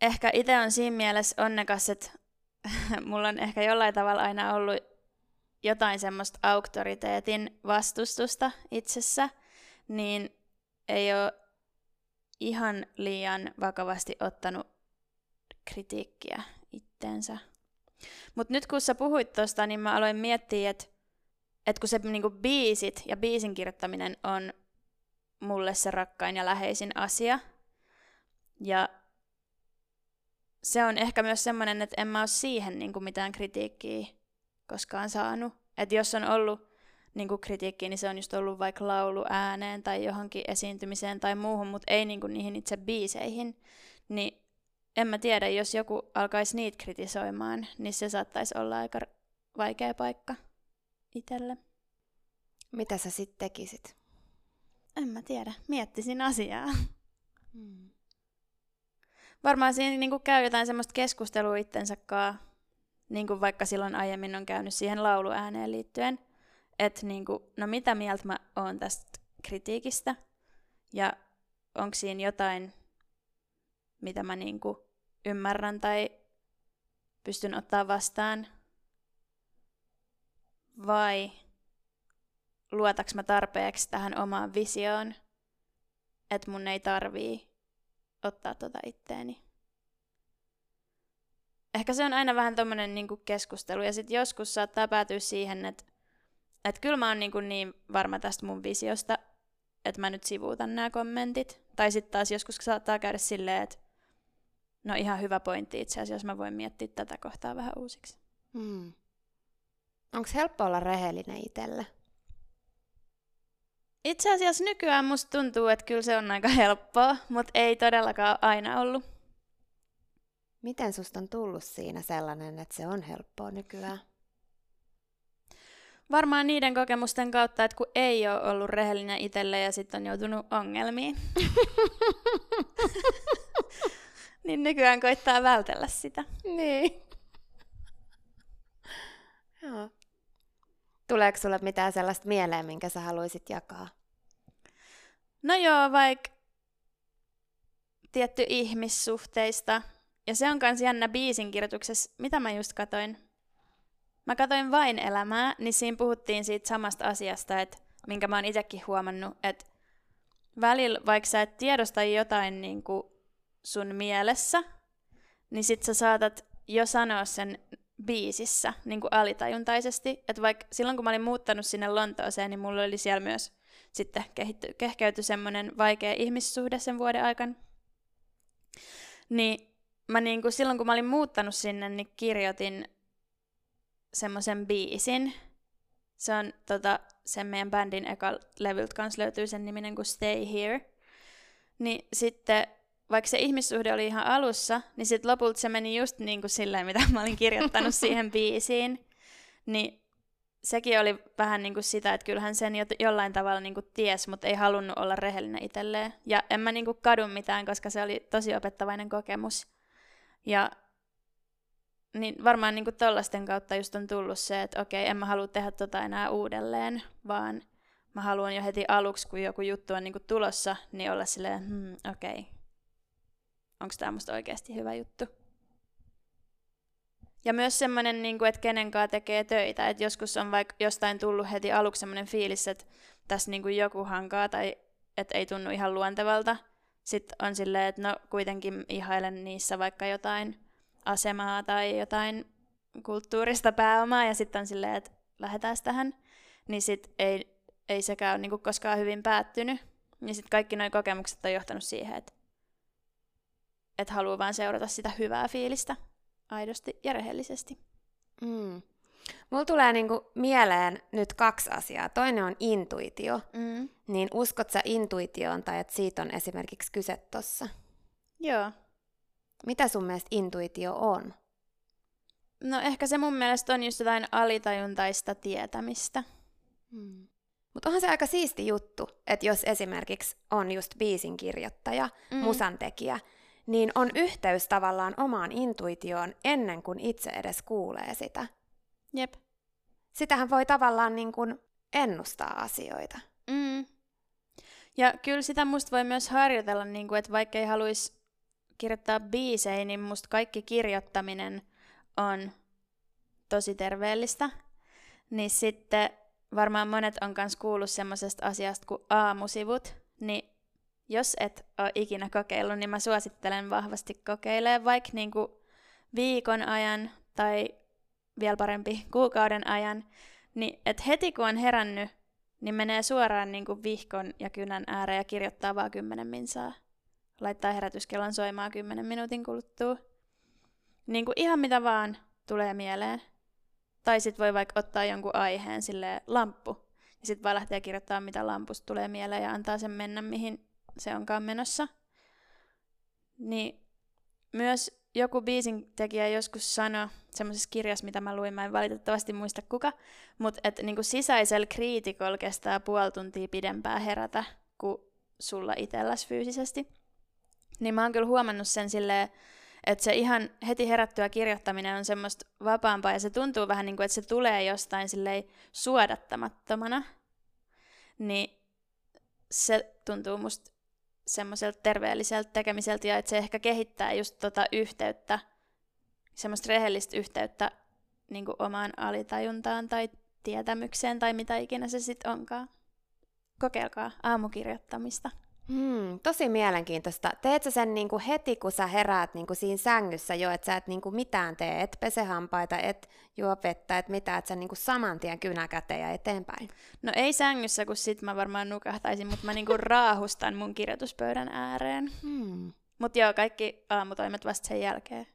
Ehkä itse on siinä mielessä onnekas, että (laughs) mulla on ehkä jollain tavalla aina ollut jotain semmoista auktoriteetin vastustusta itsessä, niin ei ole ihan liian vakavasti ottanut kritiikkiä itteensä. Mutta nyt kun sä puhuit tuosta, niin mä aloin miettiä, että et kun se niinku biisit ja biisin kirjoittaminen on mulle se rakkain ja läheisin asia. Ja se on ehkä myös semmoinen, että en mä ole siihen niinku mitään kritiikkiä koskaan saanut. Että jos on ollut niin kuin kritiikkiä, niin se on just ollut vaikka laulu ääneen tai johonkin esiintymiseen tai muuhun, mutta ei niin kuin niihin itse biiseihin. Niin en mä tiedä, jos joku alkaisi niitä kritisoimaan, niin se saattaisi olla aika vaikea paikka itselle. Mitä sä sitten tekisit? En mä tiedä. Miettisin asiaa. Hmm. Varmaan siinä niin kuin käy jotain semmoista keskustelua itsensä kanssa niin kuin vaikka silloin aiemmin on käynyt siihen lauluääneen liittyen, että niin kuin, no mitä mieltä mä oon tästä kritiikistä, ja onko siinä jotain, mitä mä niin kuin ymmärrän tai pystyn ottaa vastaan, vai luotaks mä tarpeeksi tähän omaan visioon, että mun ei tarvii ottaa tota itteeni ehkä se on aina vähän tommonen niinku keskustelu, ja sitten joskus saattaa päätyä siihen, että et kyllä mä oon niinku niin varma tästä mun visiosta, että mä nyt sivuutan nämä kommentit. Tai sitten taas joskus saattaa käydä silleen, että no ihan hyvä pointti itse asiassa, mä voin miettiä tätä kohtaa vähän uusiksi. Hmm. Onko helppo olla rehellinen itselle? Itse asiassa nykyään musta tuntuu, että kyllä se on aika helppoa, mutta ei todellakaan aina ollut. Miten susta on tullut siinä sellainen, että se on helppoa nykyään? Varmaan niiden kokemusten kautta, että kun ei ole ollut rehellinen itselle ja sitten on joutunut ongelmiin. (laughs) niin nykyään koittaa vältellä sitä. Niin. Joo. Tuleeko sulle mitään sellaista mieleen, minkä sä haluaisit jakaa? No joo, vaikka tietty ihmissuhteista ja se on kans jännä biisin kirjoituksessa, mitä mä just katoin. Mä katoin vain elämää, niin siinä puhuttiin siitä samasta asiasta, että minkä mä oon itsekin huomannut, että välillä vaikka sä et tiedosta jotain niin kuin sun mielessä, niin sit sä saatat jo sanoa sen biisissä niin kuin alitajuntaisesti. Että vaikka silloin kun mä olin muuttanut sinne Lontooseen, niin mulla oli siellä myös sitten kehitty, kehkeyty semmoinen vaikea ihmissuhde sen vuoden aikana. Niin mä niinku, silloin kun mä olin muuttanut sinne, niin kirjoitin semmoisen biisin. Se on tota, sen meidän bändin eka levyltä kanssa löytyy sen niminen kuin Stay Here. Niin sitten, vaikka se ihmissuhde oli ihan alussa, niin sitten lopulta se meni just niin kuin silleen, mitä mä olin kirjoittanut (laughs) siihen biisiin. Niin sekin oli vähän niin kuin sitä, että kyllähän sen jo, jollain tavalla niin kuin ties, mutta ei halunnut olla rehellinen itselleen. Ja en mä niin kuin kadu mitään, koska se oli tosi opettavainen kokemus. Ja niin varmaan niin tollasten kautta just on tullut se, että okei, en mä halua tehdä tota enää uudelleen, vaan mä haluan jo heti aluksi, kun joku juttu on niin tulossa, niin olla silleen, hmm, okei, onko tämä musta oikeasti hyvä juttu? Ja myös semmoinen, niin kuin, että kenen kanssa tekee töitä. Että joskus on vaikka jostain tullut heti aluksi semmoinen fiilis, että tässä niin kuin joku hankaa tai että ei tunnu ihan luontevalta. Sitten on silleen, että no kuitenkin ihailen niissä vaikka jotain asemaa tai jotain kulttuurista pääomaa ja sitten on silleen, että lähdetään tähän. Niin sitten ei, ei sekään ole niin kuin koskaan hyvin päättynyt. Ja sitten kaikki nuo kokemukset on johtanut siihen, että, että haluaa vaan seurata sitä hyvää fiilistä aidosti ja rehellisesti. Mm. Mulla tulee niinku mieleen nyt kaksi asiaa. Toinen on intuitio. Mm. Niin uskot sä intuitioon tai että siitä on esimerkiksi kyse tossa? Joo. Mitä sun mielestä intuitio on? No ehkä se mun mielestä on just jotain alitajuntaista tietämistä. Hmm. Mutta onhan se aika siisti juttu, että jos esimerkiksi on just biisin kirjoittaja, mm. musantekijä, niin on yhteys tavallaan omaan intuitioon ennen kuin itse edes kuulee sitä. Jep. Sitähän voi tavallaan niin kuin ennustaa asioita. Mm. Ja kyllä sitä musta voi myös harjoitella, niin kuin, että vaikka ei haluaisi kirjoittaa biisejä, niin musta kaikki kirjoittaminen on tosi terveellistä. Niin sitten varmaan monet on myös kuullut semmoisesta asiasta kuin aamusivut, niin jos et ole ikinä kokeillut, niin mä suosittelen vahvasti kokeilemaan vaikka niinku viikon ajan tai vielä parempi kuukauden ajan, niin et heti kun on herännyt, niin menee suoraan niinku vihkon ja kynän ääreen ja kirjoittaa vaan kymmenen minsaa. Laittaa herätyskellon soimaan kymmenen minuutin kuluttua. Niin kuin ihan mitä vaan tulee mieleen. Tai sitten voi vaikka ottaa jonkun aiheen, sille lamppu, ja sitten vaan lähteä kirjoittaa, mitä lampusta tulee mieleen, ja antaa sen mennä, mihin se onkaan menossa. Niin myös joku biisin tekijä joskus sanoi semmoisessa kirjassa, mitä mä luin, mä en valitettavasti muista kuka, mutta että niinku sisäisellä kriitikolla kestää puoli tuntia pidempään herätä kuin sulla itselläsi fyysisesti. Niin mä oon kyllä huomannut sen silleen, että se ihan heti herättyä kirjoittaminen on semmoista vapaampaa ja se tuntuu vähän niin kuin, että se tulee jostain silleen suodattamattomana. Niin se tuntuu musta semmoiselta terveelliseltä tekemiseltä ja että se ehkä kehittää just tota yhteyttä, semmoista rehellistä yhteyttä niin kuin omaan alitajuntaan tai tietämykseen tai mitä ikinä se sitten onkaan. Kokeilkaa aamukirjoittamista. Hmm, tosi mielenkiintoista. Teet sä sen niinku heti, kun sä heräät niinku siinä sängyssä jo, että sä et niinku mitään tee, et pese hampaita, et juo vettä, et mitään, että sä niinku saman tien kynä käteen ja eteenpäin? No ei sängyssä, kun sit mä varmaan nukahtaisin, mutta mä niinku raahustan mun kirjoituspöydän ääreen. Hmm. Mutta joo, kaikki aamutoimet vasta sen jälkeen.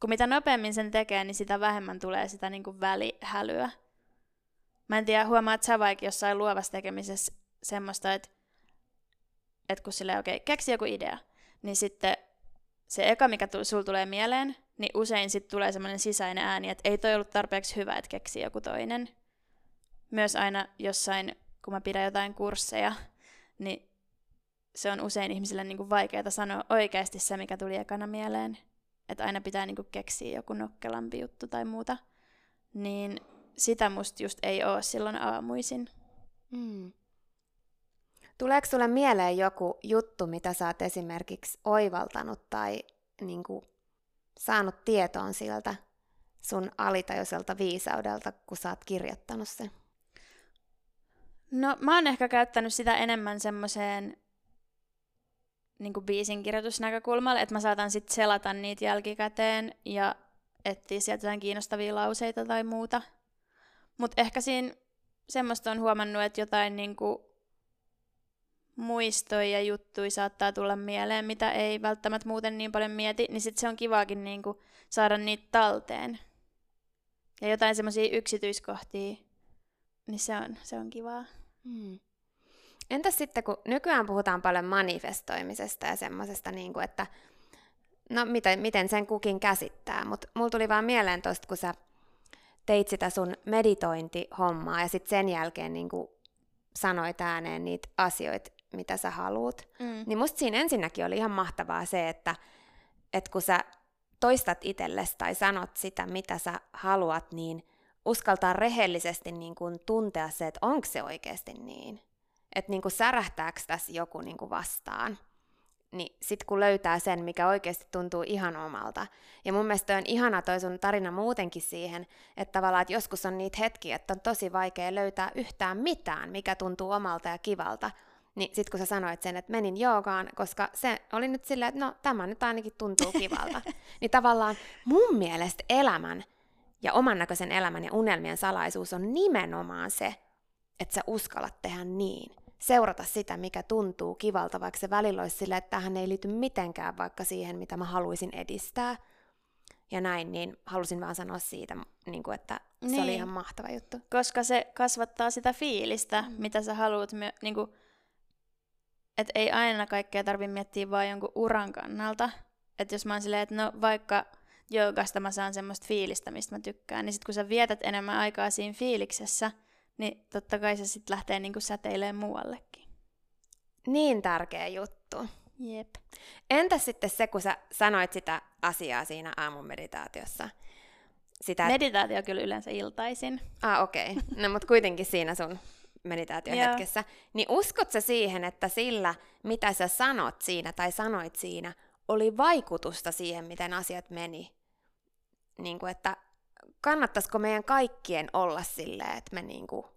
Kun mitä nopeammin sen tekee, niin sitä vähemmän tulee sitä niinku välihälyä. Mä en tiedä, huomaat sä vaikka jossain luovassa tekemisessä semmoista, että että kun sille okei, okay, keksi joku idea, niin sitten se eka, mikä tu- sul tulee mieleen, niin usein sitten tulee semmoinen sisäinen ääni, että ei toi ollut tarpeeksi hyvä, että keksi joku toinen. Myös aina jossain, kun mä pidän jotain kursseja, niin se on usein ihmisille niin kuin vaikeaa sanoa oikeasti se, mikä tuli ekana mieleen. Että aina pitää niin kuin keksiä joku nokkelampi juttu tai muuta. Niin sitä musta just ei ole silloin aamuisin. Mm. Tuleeko sulle mieleen joku juttu, mitä sä oot esimerkiksi oivaltanut tai niin kuin, saanut tietoon siltä sun alitajuiselta viisaudelta, kun sä oot kirjoittanut sen? No mä oon ehkä käyttänyt sitä enemmän semmoiseen niin biisin kirjoitusnäkökulmalle, että mä saatan sitten selata niitä jälkikäteen ja etsiä sieltä jotain kiinnostavia lauseita tai muuta. Mutta ehkä siinä semmoista on huomannut, että jotain niin kuin muistoja ja juttuja saattaa tulla mieleen, mitä ei välttämättä muuten niin paljon mieti, niin sitten se on kivaakin niinku saada niitä talteen. Ja jotain semmoisia yksityiskohtia, niin se on, se on kivaa. Hmm. Entäs sitten, kun nykyään puhutaan paljon manifestoimisesta ja semmoisesta, niin kuin, että no miten, miten sen kukin käsittää, mutta mulla tuli vaan mieleen tosta, kun sä teit sitä sun meditointihommaa ja sitten sen jälkeen niin kuin sanoit ääneen niitä asioita, mitä sä haluut. Mm. Niin musta siinä ensinnäkin oli ihan mahtavaa se, että, että kun sä toistat itsellesi tai sanot sitä, mitä sä haluat, niin uskaltaa rehellisesti niin kuin tuntea se, että onko se oikeasti niin. Että niin kuin särähtääkö tässä joku niin kuin vastaan. niin sit kun löytää sen, mikä oikeasti tuntuu ihan omalta. Ja mun mielestä on ihana toi sun tarina muutenkin siihen, että tavallaan että joskus on niitä hetkiä, että on tosi vaikea löytää yhtään mitään, mikä tuntuu omalta ja kivalta. Niin sit kun sä sanoit sen, että menin joogaan, koska se oli nyt silleen, että no tämä nyt ainakin tuntuu kivalta. (laughs) niin tavallaan mun mielestä elämän ja oman näköisen elämän ja unelmien salaisuus on nimenomaan se, että sä uskallat tehdä niin seurata sitä, mikä tuntuu kivalta, vaikka se välillä olisi sille, että tähän ei liity mitenkään vaikka siihen, mitä mä haluaisin edistää. Ja näin, niin halusin vaan sanoa siitä, niin kuin, että se niin. oli ihan mahtava juttu. Koska se kasvattaa sitä fiilistä, mm. mitä sä haluat. Niin kuin, että ei aina kaikkea tarvitse miettiä vain jonkun uran kannalta. Että jos mä oon silleen, että no vaikka joogasta mä saan semmoista fiilistä, mistä mä tykkään, niin sit kun sä vietät enemmän aikaa siinä fiiliksessä – niin totta kai se sitten lähtee niinku säteilemään muuallekin. Niin tärkeä juttu. Jep. Entäs sitten se, kun sä sanoit sitä asiaa siinä aamun meditaatiossa? Sitä, Meditaatio kyllä yleensä iltaisin. Ah, okei. Okay. No, mutta kuitenkin siinä sun meditaatiohetkessä. niin uskot sä siihen, että sillä, mitä sä sanot siinä tai sanoit siinä, oli vaikutusta siihen, miten asiat meni? Niin kuin, että kannattaisiko meidän kaikkien olla silleen, että me niinku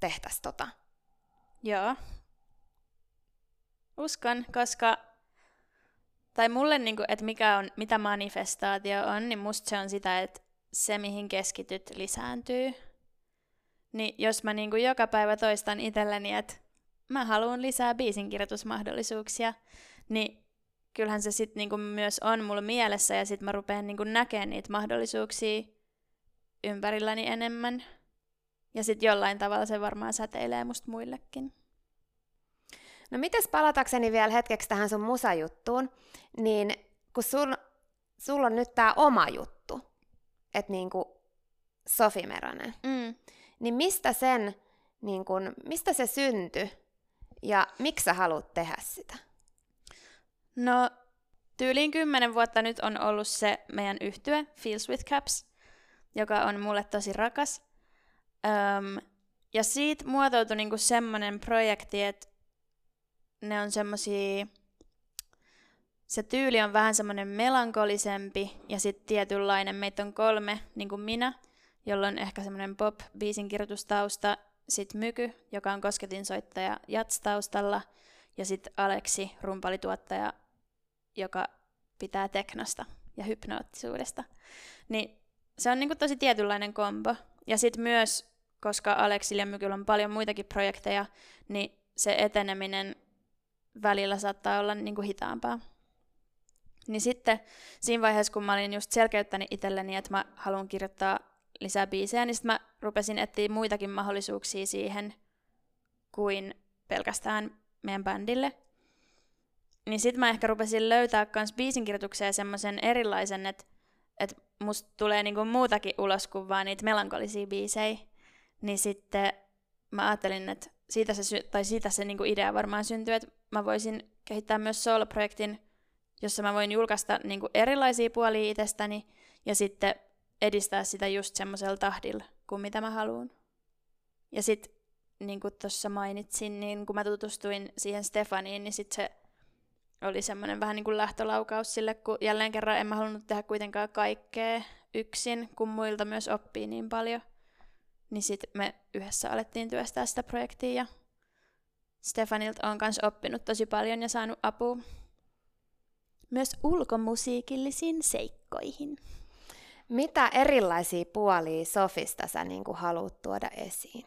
tehtäisiin tota? Joo. Uskon, koska tai mulle, niin kuin, että mikä on, mitä manifestaatio on, niin musta se on sitä, että se, mihin keskityt, lisääntyy. Niin jos mä niin joka päivä toistan itselleni, että mä haluan lisää biisinkirjoitusmahdollisuuksia, niin kyllähän se sitten niin myös on mulla mielessä ja sitten mä rupean niin näkemään niitä mahdollisuuksia ympärilläni enemmän. Ja sitten jollain tavalla se varmaan säteilee musta muillekin. No mites palatakseni vielä hetkeksi tähän sun musajuttuun, niin kun sul, sulla on nyt tämä oma juttu, että niinku Sofi Meronen, mm. niin mistä sen, niin kun, mistä se syntyi ja miksi sä haluat tehdä sitä? No tyyliin kymmenen vuotta nyt on ollut se meidän yhtye Feels with Caps, joka on mulle tosi rakas. Öm, ja siitä muotoutui niinku semmoinen projekti, että ne on semmosia... Se tyyli on vähän semmoinen melankolisempi ja sitten tietynlainen. Meitä on kolme, niin kuin minä, jolla on ehkä semmoinen pop-biisin kirjoitustausta. Sitten Myky, joka on kosketinsoittaja jats-taustalla. Ja sitten Aleksi, rumpalituottaja, joka pitää teknosta ja hypnoottisuudesta. Niin se on niinku tosi tietynlainen kombo. Ja sitten myös, koska Aleksilla ja Mykyllä on paljon muitakin projekteja, niin se eteneminen välillä saattaa olla niinku hitaampaa. Niin sitten siinä vaiheessa, kun mä olin just selkeyttänyt itselleni, että mä haluan kirjoittaa lisää biisejä, niin sitten mä rupesin etsiä muitakin mahdollisuuksia siihen kuin pelkästään meidän bändille. Niin sitten mä ehkä rupesin löytää myös biisinkirjoitukseen semmoisen erilaisen, että että musta tulee niinku muutakin ulos kuin vaan niitä melankolisia biisejä, niin sitten mä ajattelin, että siitä se, tai siitä se niinku idea varmaan syntyy, että mä voisin kehittää myös solo-projektin, jossa mä voin julkaista niinku erilaisia puolia itsestäni ja sitten edistää sitä just semmoisella tahdilla kuin mitä mä haluan. Ja sitten niin kuin tuossa mainitsin, niin kun mä tutustuin siihen Stefaniin, niin sitten se oli semmoinen vähän niin kuin lähtölaukaus sille, kun jälleen kerran en mä halunnut tehdä kuitenkaan kaikkea yksin, kun muilta myös oppii niin paljon. Niin sitten me yhdessä alettiin työstää sitä projektia ja Stefanilta on kanssa oppinut tosi paljon ja saanut apua myös ulkomusiikillisiin seikkoihin. Mitä erilaisia puolia Sofista sä niin haluat tuoda esiin?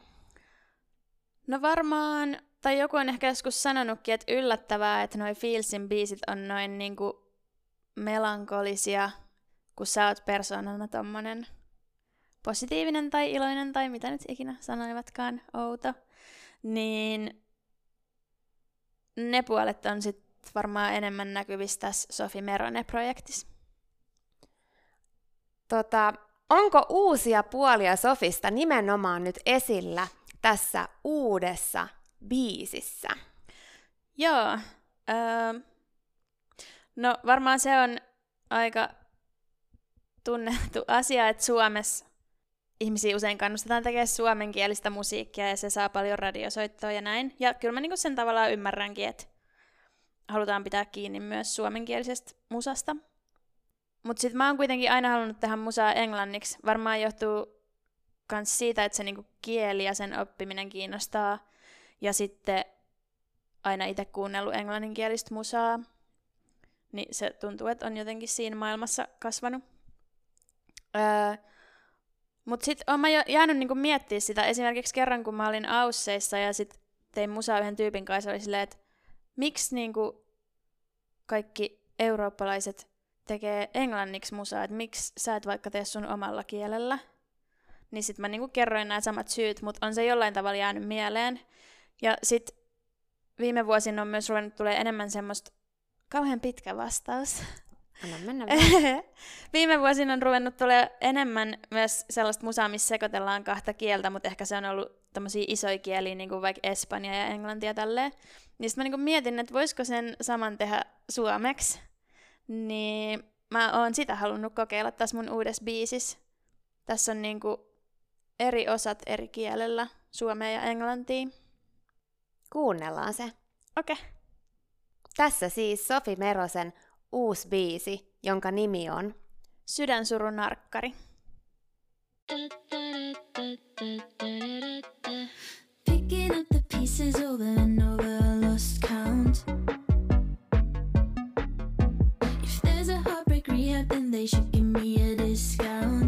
No varmaan tai joku on ehkä joskus sanonutkin, että yllättävää, että noi Feelsin biisit on noin niinku melankolisia, kun sä oot persoonana tommonen positiivinen tai iloinen tai mitä nyt ikinä sanoivatkaan, outo. Niin ne puolet on sit varmaan enemmän näkyvissä tässä Sofi Merone-projektissa. Tota, onko uusia puolia Sofista nimenomaan nyt esillä tässä uudessa biisissä? Joo. Öö, no varmaan se on aika tunnettu (laughs) asia, että Suomessa ihmisiä usein kannustetaan tekemään suomenkielistä musiikkia ja se saa paljon radiosoittoa ja näin. Ja kyllä mä niinku sen tavallaan ymmärränkin, että halutaan pitää kiinni myös suomenkielisestä musasta. Mutta sitten mä oon kuitenkin aina halunnut tehdä musaa englanniksi. Varmaan johtuu myös siitä, että se niinku kieli ja sen oppiminen kiinnostaa. Ja sitten aina itse kuunnellut englanninkielistä musaa. Niin se tuntuu, että on jotenkin siinä maailmassa kasvanut. Öö, Mutta sitten mä jo jäänyt niinku miettiä sitä esimerkiksi kerran, kun mä olin Ausseissa ja sitten tein musaa yhden tyypin kanssa, oli silleen, että miksi niinku kaikki eurooppalaiset tekee englanniksi musaa, että miksi sä et vaikka tee sun omalla kielellä. Niin sit mä niinku kerroin nämä samat syyt, mutta on se jollain tavalla jäänyt mieleen. Ja sit viime vuosina on myös ruvennut tulee enemmän semmoista kauhean pitkä vastaus. Anna mennä (laughs) Viime vuosina on ruvennut tulee enemmän myös sellaista musaa, missä sekoitellaan kahta kieltä, mutta ehkä se on ollut tämmöisiä isoja kieliä, niin kuin vaikka Espanja ja Englantia tälleen. Niin sitten mä niin mietin, että voisiko sen saman tehdä suomeksi. Niin mä oon sitä halunnut kokeilla tässä mun uudessa biisissä. Tässä on niinku eri osat eri kielellä, suomea ja englantia. Kuunnellaan se. Okei. Okay. Tässä siis Sofi Merosen uusi biisi, jonka nimi on Sydänsurun narkkari. Picking up the pieces over and over, I lost count. If there's a heartbreak rehab, then they should give me a discount.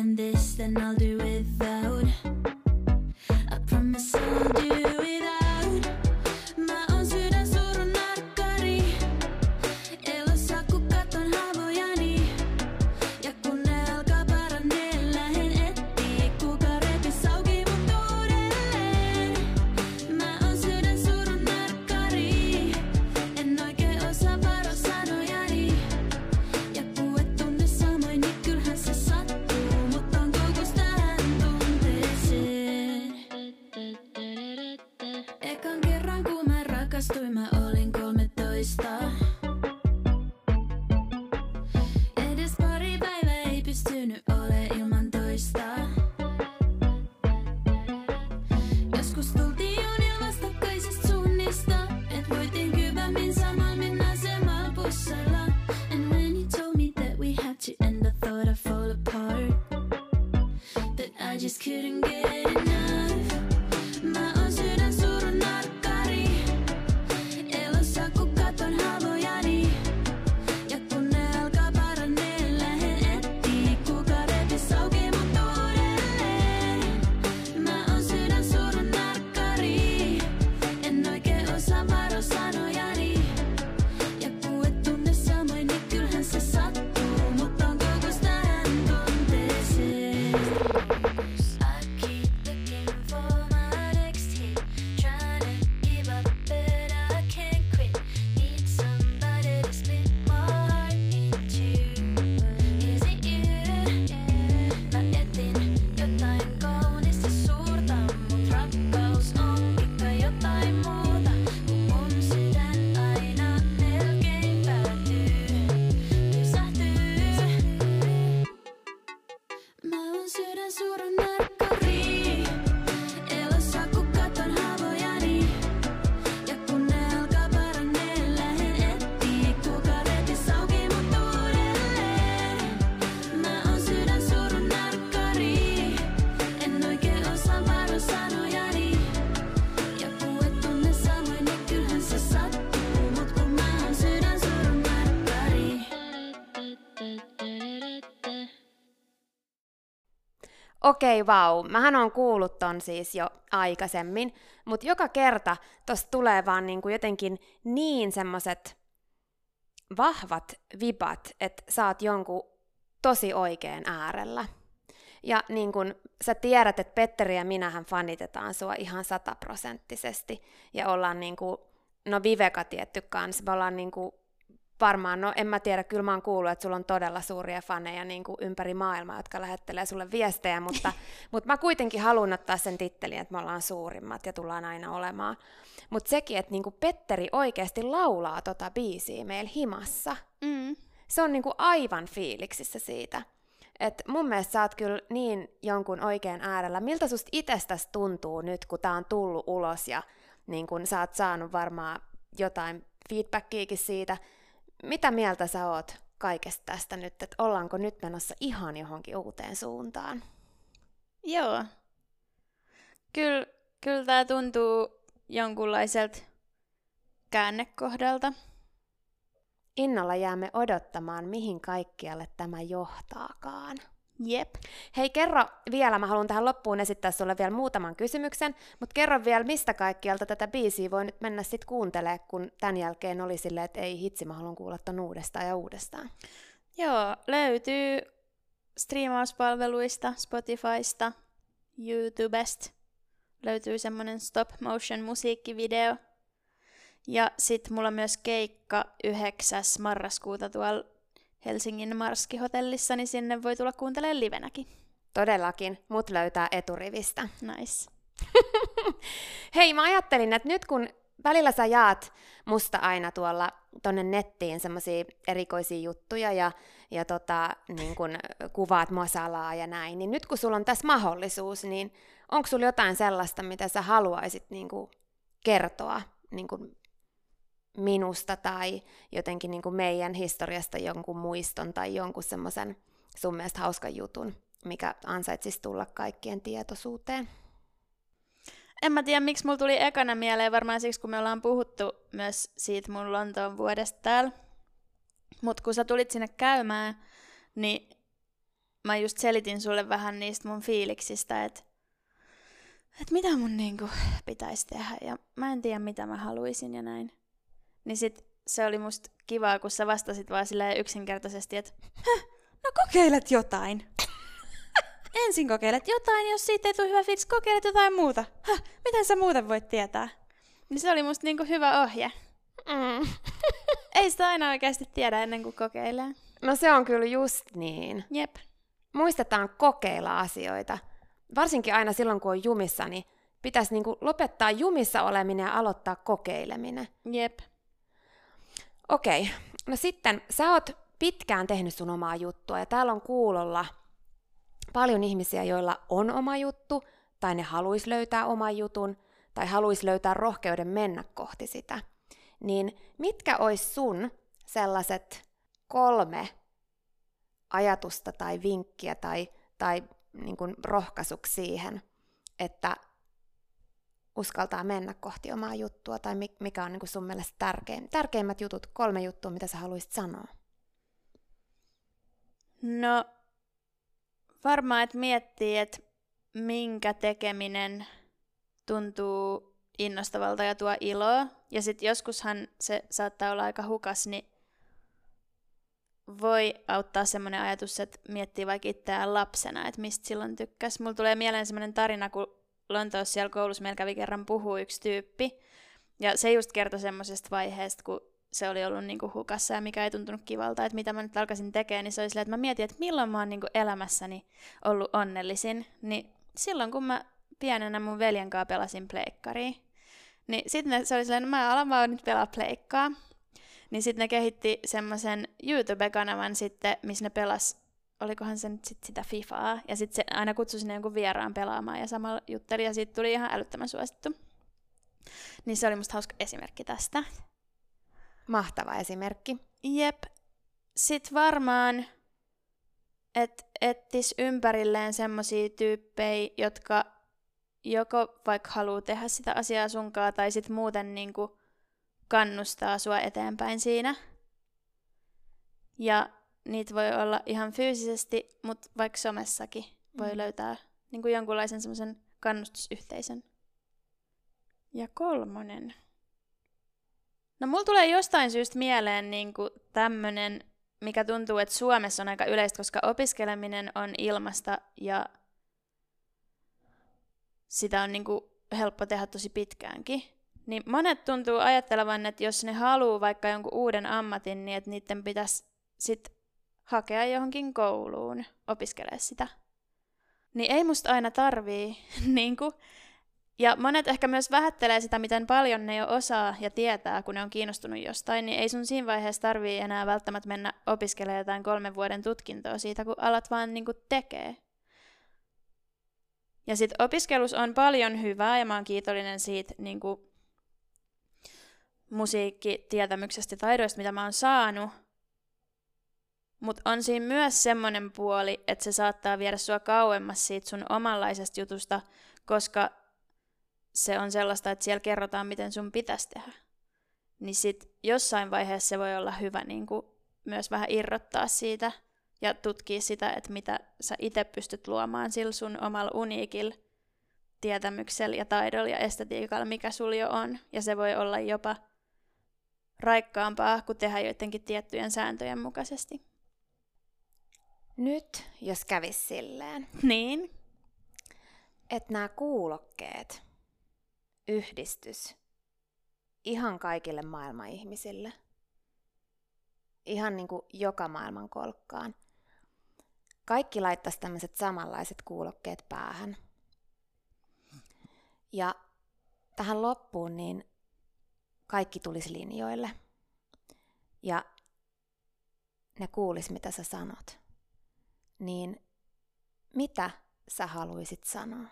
Than this, then I'll do without. I promise I'll do Okei, vau. Mähän on kuullut ton siis jo aikaisemmin, mutta joka kerta tosta tulee vaan niinku jotenkin niin semmoset vahvat vipat, että oot jonkun tosi oikein äärellä. Ja niin kun sä tiedät, että Petteri ja minähän fanitetaan sua ihan sataprosenttisesti. Ja ollaan niinku, no Viveka tietty kans, me ollaan niinku varmaan, no en mä tiedä, kyllä mä oon kuullut, että sulla on todella suuria faneja niin kuin ympäri maailmaa, jotka lähettelee sulle viestejä, mutta, (laughs) mutta mä kuitenkin haluan ottaa sen tittelin, että me ollaan suurimmat ja tullaan aina olemaan. Mutta sekin, että niin kuin Petteri oikeasti laulaa tota biisiä meillä himassa, Mm. se on niinku aivan fiiliksissä siitä. Et mun mielestä sä oot kyllä niin jonkun oikean äärellä. Miltä susta itsestäsi tuntuu nyt, kun tää on tullut ulos ja niin kun sä oot saanut varmaan jotain feedbackiakin siitä. Mitä mieltä sä oot kaikesta tästä nyt, että ollaanko nyt menossa ihan johonkin uuteen suuntaan? Joo. Kyllä, kyllä tämä tuntuu jonkunlaiselta käännekohdalta. Innolla jäämme odottamaan, mihin kaikkialle tämä johtaakaan. Jep. Hei, kerro vielä, mä haluan tähän loppuun esittää sulle vielä muutaman kysymyksen, mutta kerro vielä, mistä kaikkialta tätä biisiä voi nyt mennä sitten kuuntelemaan, kun tämän jälkeen oli silleen, että ei hitsi, mä haluan kuulla ton uudestaan ja uudestaan. Joo, löytyy striimauspalveluista, Spotifysta, YouTubesta. Löytyy semmonen stop motion musiikkivideo. Ja sit mulla on myös keikka 9. marraskuuta tuolla Helsingin Marski-hotellissa, niin sinne voi tulla kuuntelemaan livenäkin. Todellakin, mut löytää eturivistä. Nice. (laughs) Hei, mä ajattelin, että nyt kun välillä sä jaat musta aina tuolla tonne nettiin semmoisia erikoisia juttuja ja, ja tota, niin kun kuvaat masalaa ja näin, niin nyt kun sulla on tässä mahdollisuus, niin onko sulla jotain sellaista, mitä sä haluaisit niin kertoa niin minusta tai jotenkin niin kuin meidän historiasta jonkun muiston tai jonkun semmoisen sun mielestä hauskan jutun, mikä ansaitsisi tulla kaikkien tietoisuuteen? En mä tiedä, miksi mulla tuli ekana mieleen, varmaan siksi, kun me ollaan puhuttu myös siitä mun Lontoon vuodesta täällä. Mutta kun sä tulit sinne käymään, niin mä just selitin sulle vähän niistä mun fiiliksistä, että et mitä mun niinku pitäisi tehdä ja mä en tiedä mitä mä haluaisin ja näin. Niin sit se oli musta kivaa, kun sä vastasit vaan silleen yksinkertaisesti, että no kokeilet jotain. (laughs) Ensin kokeilet jotain, jos siitä ei tule hyvä fiilis, kokeilet jotain muuta. Häh, miten sä muuten voit tietää? Niin se oli musta niinku hyvä ohje. Mm. (laughs) ei sitä aina oikeasti tiedä ennen kuin kokeilee. No se on kyllä just niin. Jep. Muistetaan kokeilla asioita. Varsinkin aina silloin, kun on jumissa, niin pitäisi niinku lopettaa jumissa oleminen ja aloittaa kokeileminen. Jep. Okei, okay. no sitten sä oot pitkään tehnyt sun omaa juttua ja täällä on kuulolla paljon ihmisiä, joilla on oma juttu tai ne haluaisi löytää oman jutun tai haluaisi löytää rohkeuden mennä kohti sitä. Niin mitkä ois sun sellaiset kolme ajatusta tai vinkkiä tai, tai niin kuin rohkaisuksi siihen, että uskaltaa mennä kohti omaa juttua, tai mikä on niin kuin sun mielestä tärkein, tärkeimmät jutut, kolme juttua, mitä sä haluaisit sanoa? No, varmaan, että miettii, että minkä tekeminen tuntuu innostavalta ja tuo iloa. Ja sitten joskushan se saattaa olla aika hukas, niin voi auttaa semmoinen ajatus, että miettii vaikka itseään lapsena, että mistä silloin tykkäs. Mulla tulee mieleen semmoinen tarina, kun Lontoossa siellä koulussa meillä kävi kerran puhuu yksi tyyppi. Ja se just kertoi semmoisesta vaiheesta, kun se oli ollut niinku hukassa ja mikä ei tuntunut kivalta, että mitä mä nyt alkaisin tekemään, niin se oli silleen, että mä mietin, että milloin mä oon niinku elämässäni ollut onnellisin. Niin silloin, kun mä pienenä mun veljen kanssa pelasin pleikkaria, niin sitten se oli silleen, että mä alan vaan nyt pelaa pleikkaa. Niin sitten ne kehitti semmoisen YouTube-kanavan sitten, missä ne pelas olikohan se nyt sit sitä Fifaa, ja sitten se aina kutsui sinne jonkun vieraan pelaamaan ja samalla jutteli, ja siitä tuli ihan älyttömän suosittu. Niin se oli musta hauska esimerkki tästä. Mahtava esimerkki. Jep. Sitten varmaan, että ettis ympärilleen semmosia tyyppejä, jotka joko vaikka haluaa tehdä sitä asiaa sunkaa, tai sitten muuten niinku kannustaa sua eteenpäin siinä. Ja niitä voi olla ihan fyysisesti, mutta vaikka somessakin voi mm. löytää niin kuin jonkunlaisen semmoisen kannustusyhteisön. Ja kolmonen. No mulla tulee jostain syystä mieleen niin kuin tämmönen, mikä tuntuu, että Suomessa on aika yleistä, koska opiskeleminen on ilmasta ja sitä on niin kuin helppo tehdä tosi pitkäänkin. Niin monet tuntuu ajattelevan, että jos ne haluaa vaikka jonkun uuden ammatin, niin että niiden pitäisi sit hakea johonkin kouluun, opiskele sitä. Niin ei musta aina tarvii, (laughs) niinku, Ja monet ehkä myös vähättelee sitä, miten paljon ne jo osaa ja tietää, kun ne on kiinnostunut jostain, niin ei sun siinä vaiheessa tarvii enää välttämättä mennä opiskelemaan jotain kolmen vuoden tutkintoa siitä, kun alat vaan niin kuin tekee. Ja sitten opiskelus on paljon hyvää ja mä oon kiitollinen siitä niin kuin musiikkitietämyksestä ja taidoista, mitä mä oon saanut. Mutta on siinä myös semmoinen puoli, että se saattaa viedä sua kauemmas siitä sun omanlaisesta jutusta, koska se on sellaista, että siellä kerrotaan, miten sun pitäisi tehdä. Niin sit jossain vaiheessa se voi olla hyvä niin kuin myös vähän irrottaa siitä ja tutkia sitä, että mitä sä itse pystyt luomaan sillä sun omalla uniikilla tietämyksellä ja taidolla ja estetiikalla, mikä sulla jo on. Ja se voi olla jopa raikkaampaa kuin tehdä joidenkin tiettyjen sääntöjen mukaisesti. Nyt, jos kävis silleen, Niin. että nämä kuulokkeet yhdistys ihan kaikille maailman ihmisille, ihan niin kuin joka maailman kolkkaan. Kaikki laittaisi tämmöiset samanlaiset kuulokkeet päähän. Ja tähän loppuun niin kaikki tulisi linjoille. Ja ne kuulis, mitä sä sanot. Niin mitä sä haluaisit sanoa?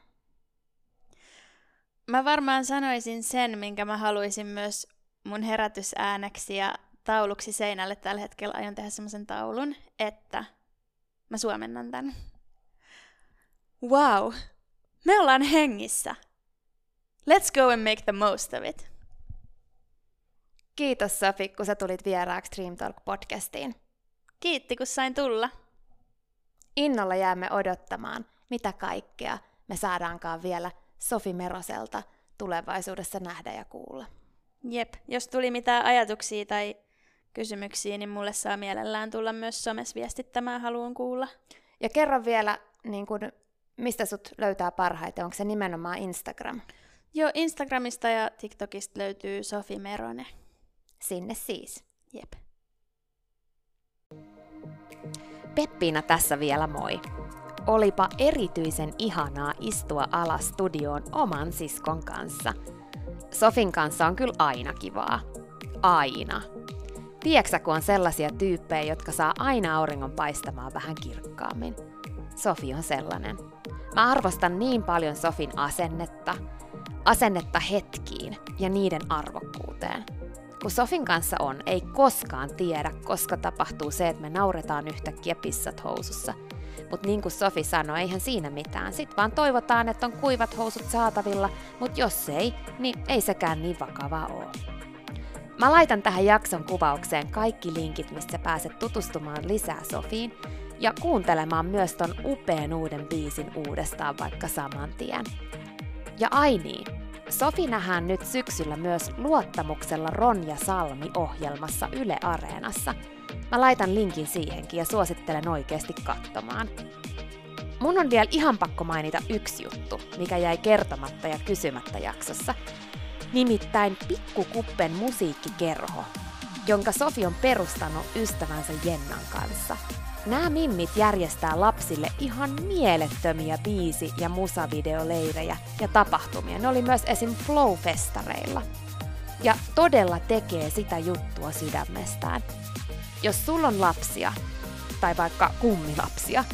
Mä varmaan sanoisin sen, minkä mä haluaisin myös mun herätysääneksi ja tauluksi seinälle tällä hetkellä aion tehdä semmoisen taulun, että mä suomennan tän. Wow, me ollaan hengissä. Let's go and make the most of it. Kiitos Sofi, kun sä tulit vieraaksi Dream Talk podcastiin. Kiitti, kun sain tulla. Innolla jäämme odottamaan, mitä kaikkea me saadaankaan vielä Sofi Meroselta tulevaisuudessa nähdä ja kuulla. Jep, jos tuli mitään ajatuksia tai kysymyksiä, niin mulle saa mielellään tulla myös somessa viestittämään, haluan kuulla. Ja kerro vielä, niin kun, mistä sut löytää parhaiten, onko se nimenomaan Instagram? Joo, Instagramista ja TikTokista löytyy Sofi Merone. Sinne siis. Jep. Peppiina tässä vielä moi. Olipa erityisen ihanaa istua alas studioon oman siskon kanssa. Sofin kanssa on kyllä aina kivaa. Aina. Tiedätkö, kun on sellaisia tyyppejä, jotka saa aina auringon paistamaan vähän kirkkaammin? Sofi on sellainen. Mä arvostan niin paljon Sofin asennetta, asennetta hetkiin ja niiden arvokkuuteen. Kun Sofin kanssa on, ei koskaan tiedä, koska tapahtuu se, että me nauretaan yhtäkkiä pissat housussa. Mutta niin kuin Sofi sanoi, eihän siinä mitään. Sitten vaan toivotaan, että on kuivat housut saatavilla, mutta jos ei, niin ei sekään niin vakavaa ole. Mä laitan tähän jakson kuvaukseen kaikki linkit, mistä pääset tutustumaan lisää Sofiin ja kuuntelemaan myös ton upean uuden biisin uudestaan vaikka saman tien. Ja ai niin, Sofi nähdään nyt syksyllä myös Luottamuksella Ronja Salmi ohjelmassa Yle Areenassa. Mä laitan linkin siihenkin ja suosittelen oikeasti katsomaan. Mun on vielä ihan pakko mainita yksi juttu, mikä jäi kertomatta ja kysymättä jaksossa. Nimittäin Pikkukuppen musiikkikerho, jonka Sofi on perustanut ystävänsä Jennan kanssa. Nämä mimmit järjestää lapsille ihan mielettömiä biisi- ja musavideoleirejä ja tapahtumia. Ne oli myös esim. Flow-festareilla. Ja todella tekee sitä juttua sydämestään. Jos sulla on lapsia, tai vaikka kummilapsia,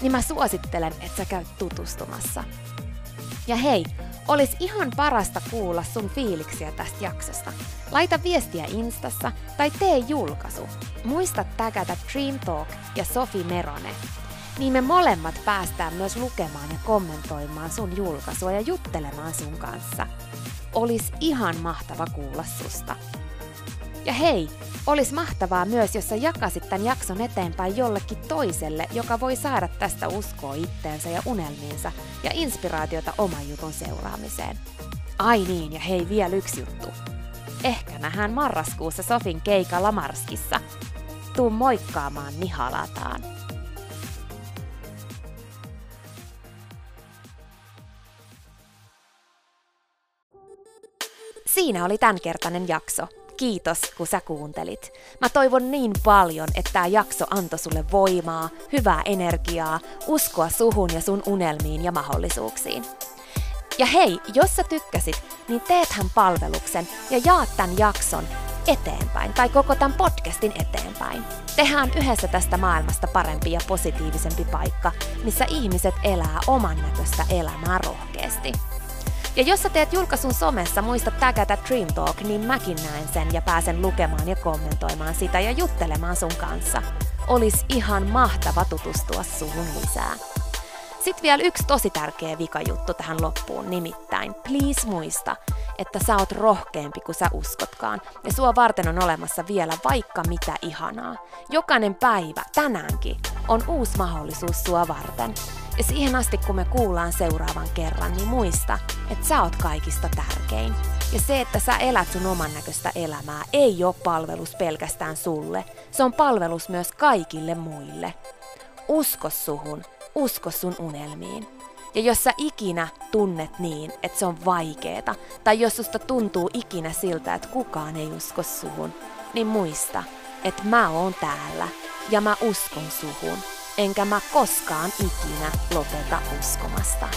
niin mä suosittelen, että sä käyt tutustumassa. Ja hei, Olis ihan parasta kuulla sun fiiliksiä tästä jaksosta. Laita viestiä Instassa tai tee julkaisu. Muista tägätä Dream Talk ja Sofi Merone. Niin me molemmat päästään myös lukemaan ja kommentoimaan sun julkaisua ja juttelemaan sun kanssa. Olis ihan mahtava kuulla susta. Ja hei, Olis mahtavaa myös, jos sä jakasit tämän jakson eteenpäin jollekin toiselle, joka voi saada tästä uskoa itteensä ja unelmiinsa ja inspiraatiota oman jutun seuraamiseen. Ai niin, ja hei vielä yksi juttu. Ehkä nähdään marraskuussa Sofin keikalla Marskissa. Tuu moikkaamaan Nihalataan. Siinä oli tämänkertainen jakso. Kiitos, kun sä kuuntelit. Mä toivon niin paljon, että tämä jakso antoi sulle voimaa, hyvää energiaa, uskoa suhun ja sun unelmiin ja mahdollisuuksiin. Ja hei, jos sä tykkäsit, niin teethän palveluksen ja jaat tämän jakson eteenpäin tai koko tämän podcastin eteenpäin. Tehdään yhdessä tästä maailmasta parempi ja positiivisempi paikka, missä ihmiset elää oman näköistä elämää rohkeasti. Ja jos sä teet julkaisun somessa, muista tägätä Dream Talk, niin mäkin näen sen ja pääsen lukemaan ja kommentoimaan sitä ja juttelemaan sun kanssa. Olis ihan mahtava tutustua suhun lisää. Sitten vielä yksi tosi tärkeä vikajuttu tähän loppuun, nimittäin please muista, että sä oot rohkeampi kuin sä uskotkaan, ja sua varten on olemassa vielä vaikka mitä ihanaa. Jokainen päivä, tänäänkin, on uusi mahdollisuus sua varten. Ja siihen asti, kun me kuullaan seuraavan kerran, niin muista, että sä oot kaikista tärkein. Ja se, että sä elät sun oman näköistä elämää, ei ole palvelus pelkästään sulle. Se on palvelus myös kaikille muille. Usko suhun, usko sun unelmiin. Ja jos sä ikinä tunnet niin, että se on vaikeeta, tai jos susta tuntuu ikinä siltä, että kukaan ei usko suhun, niin muista, että mä oon täällä ja mä uskon suhun, enkä mä koskaan ikinä lopeta uskomasta.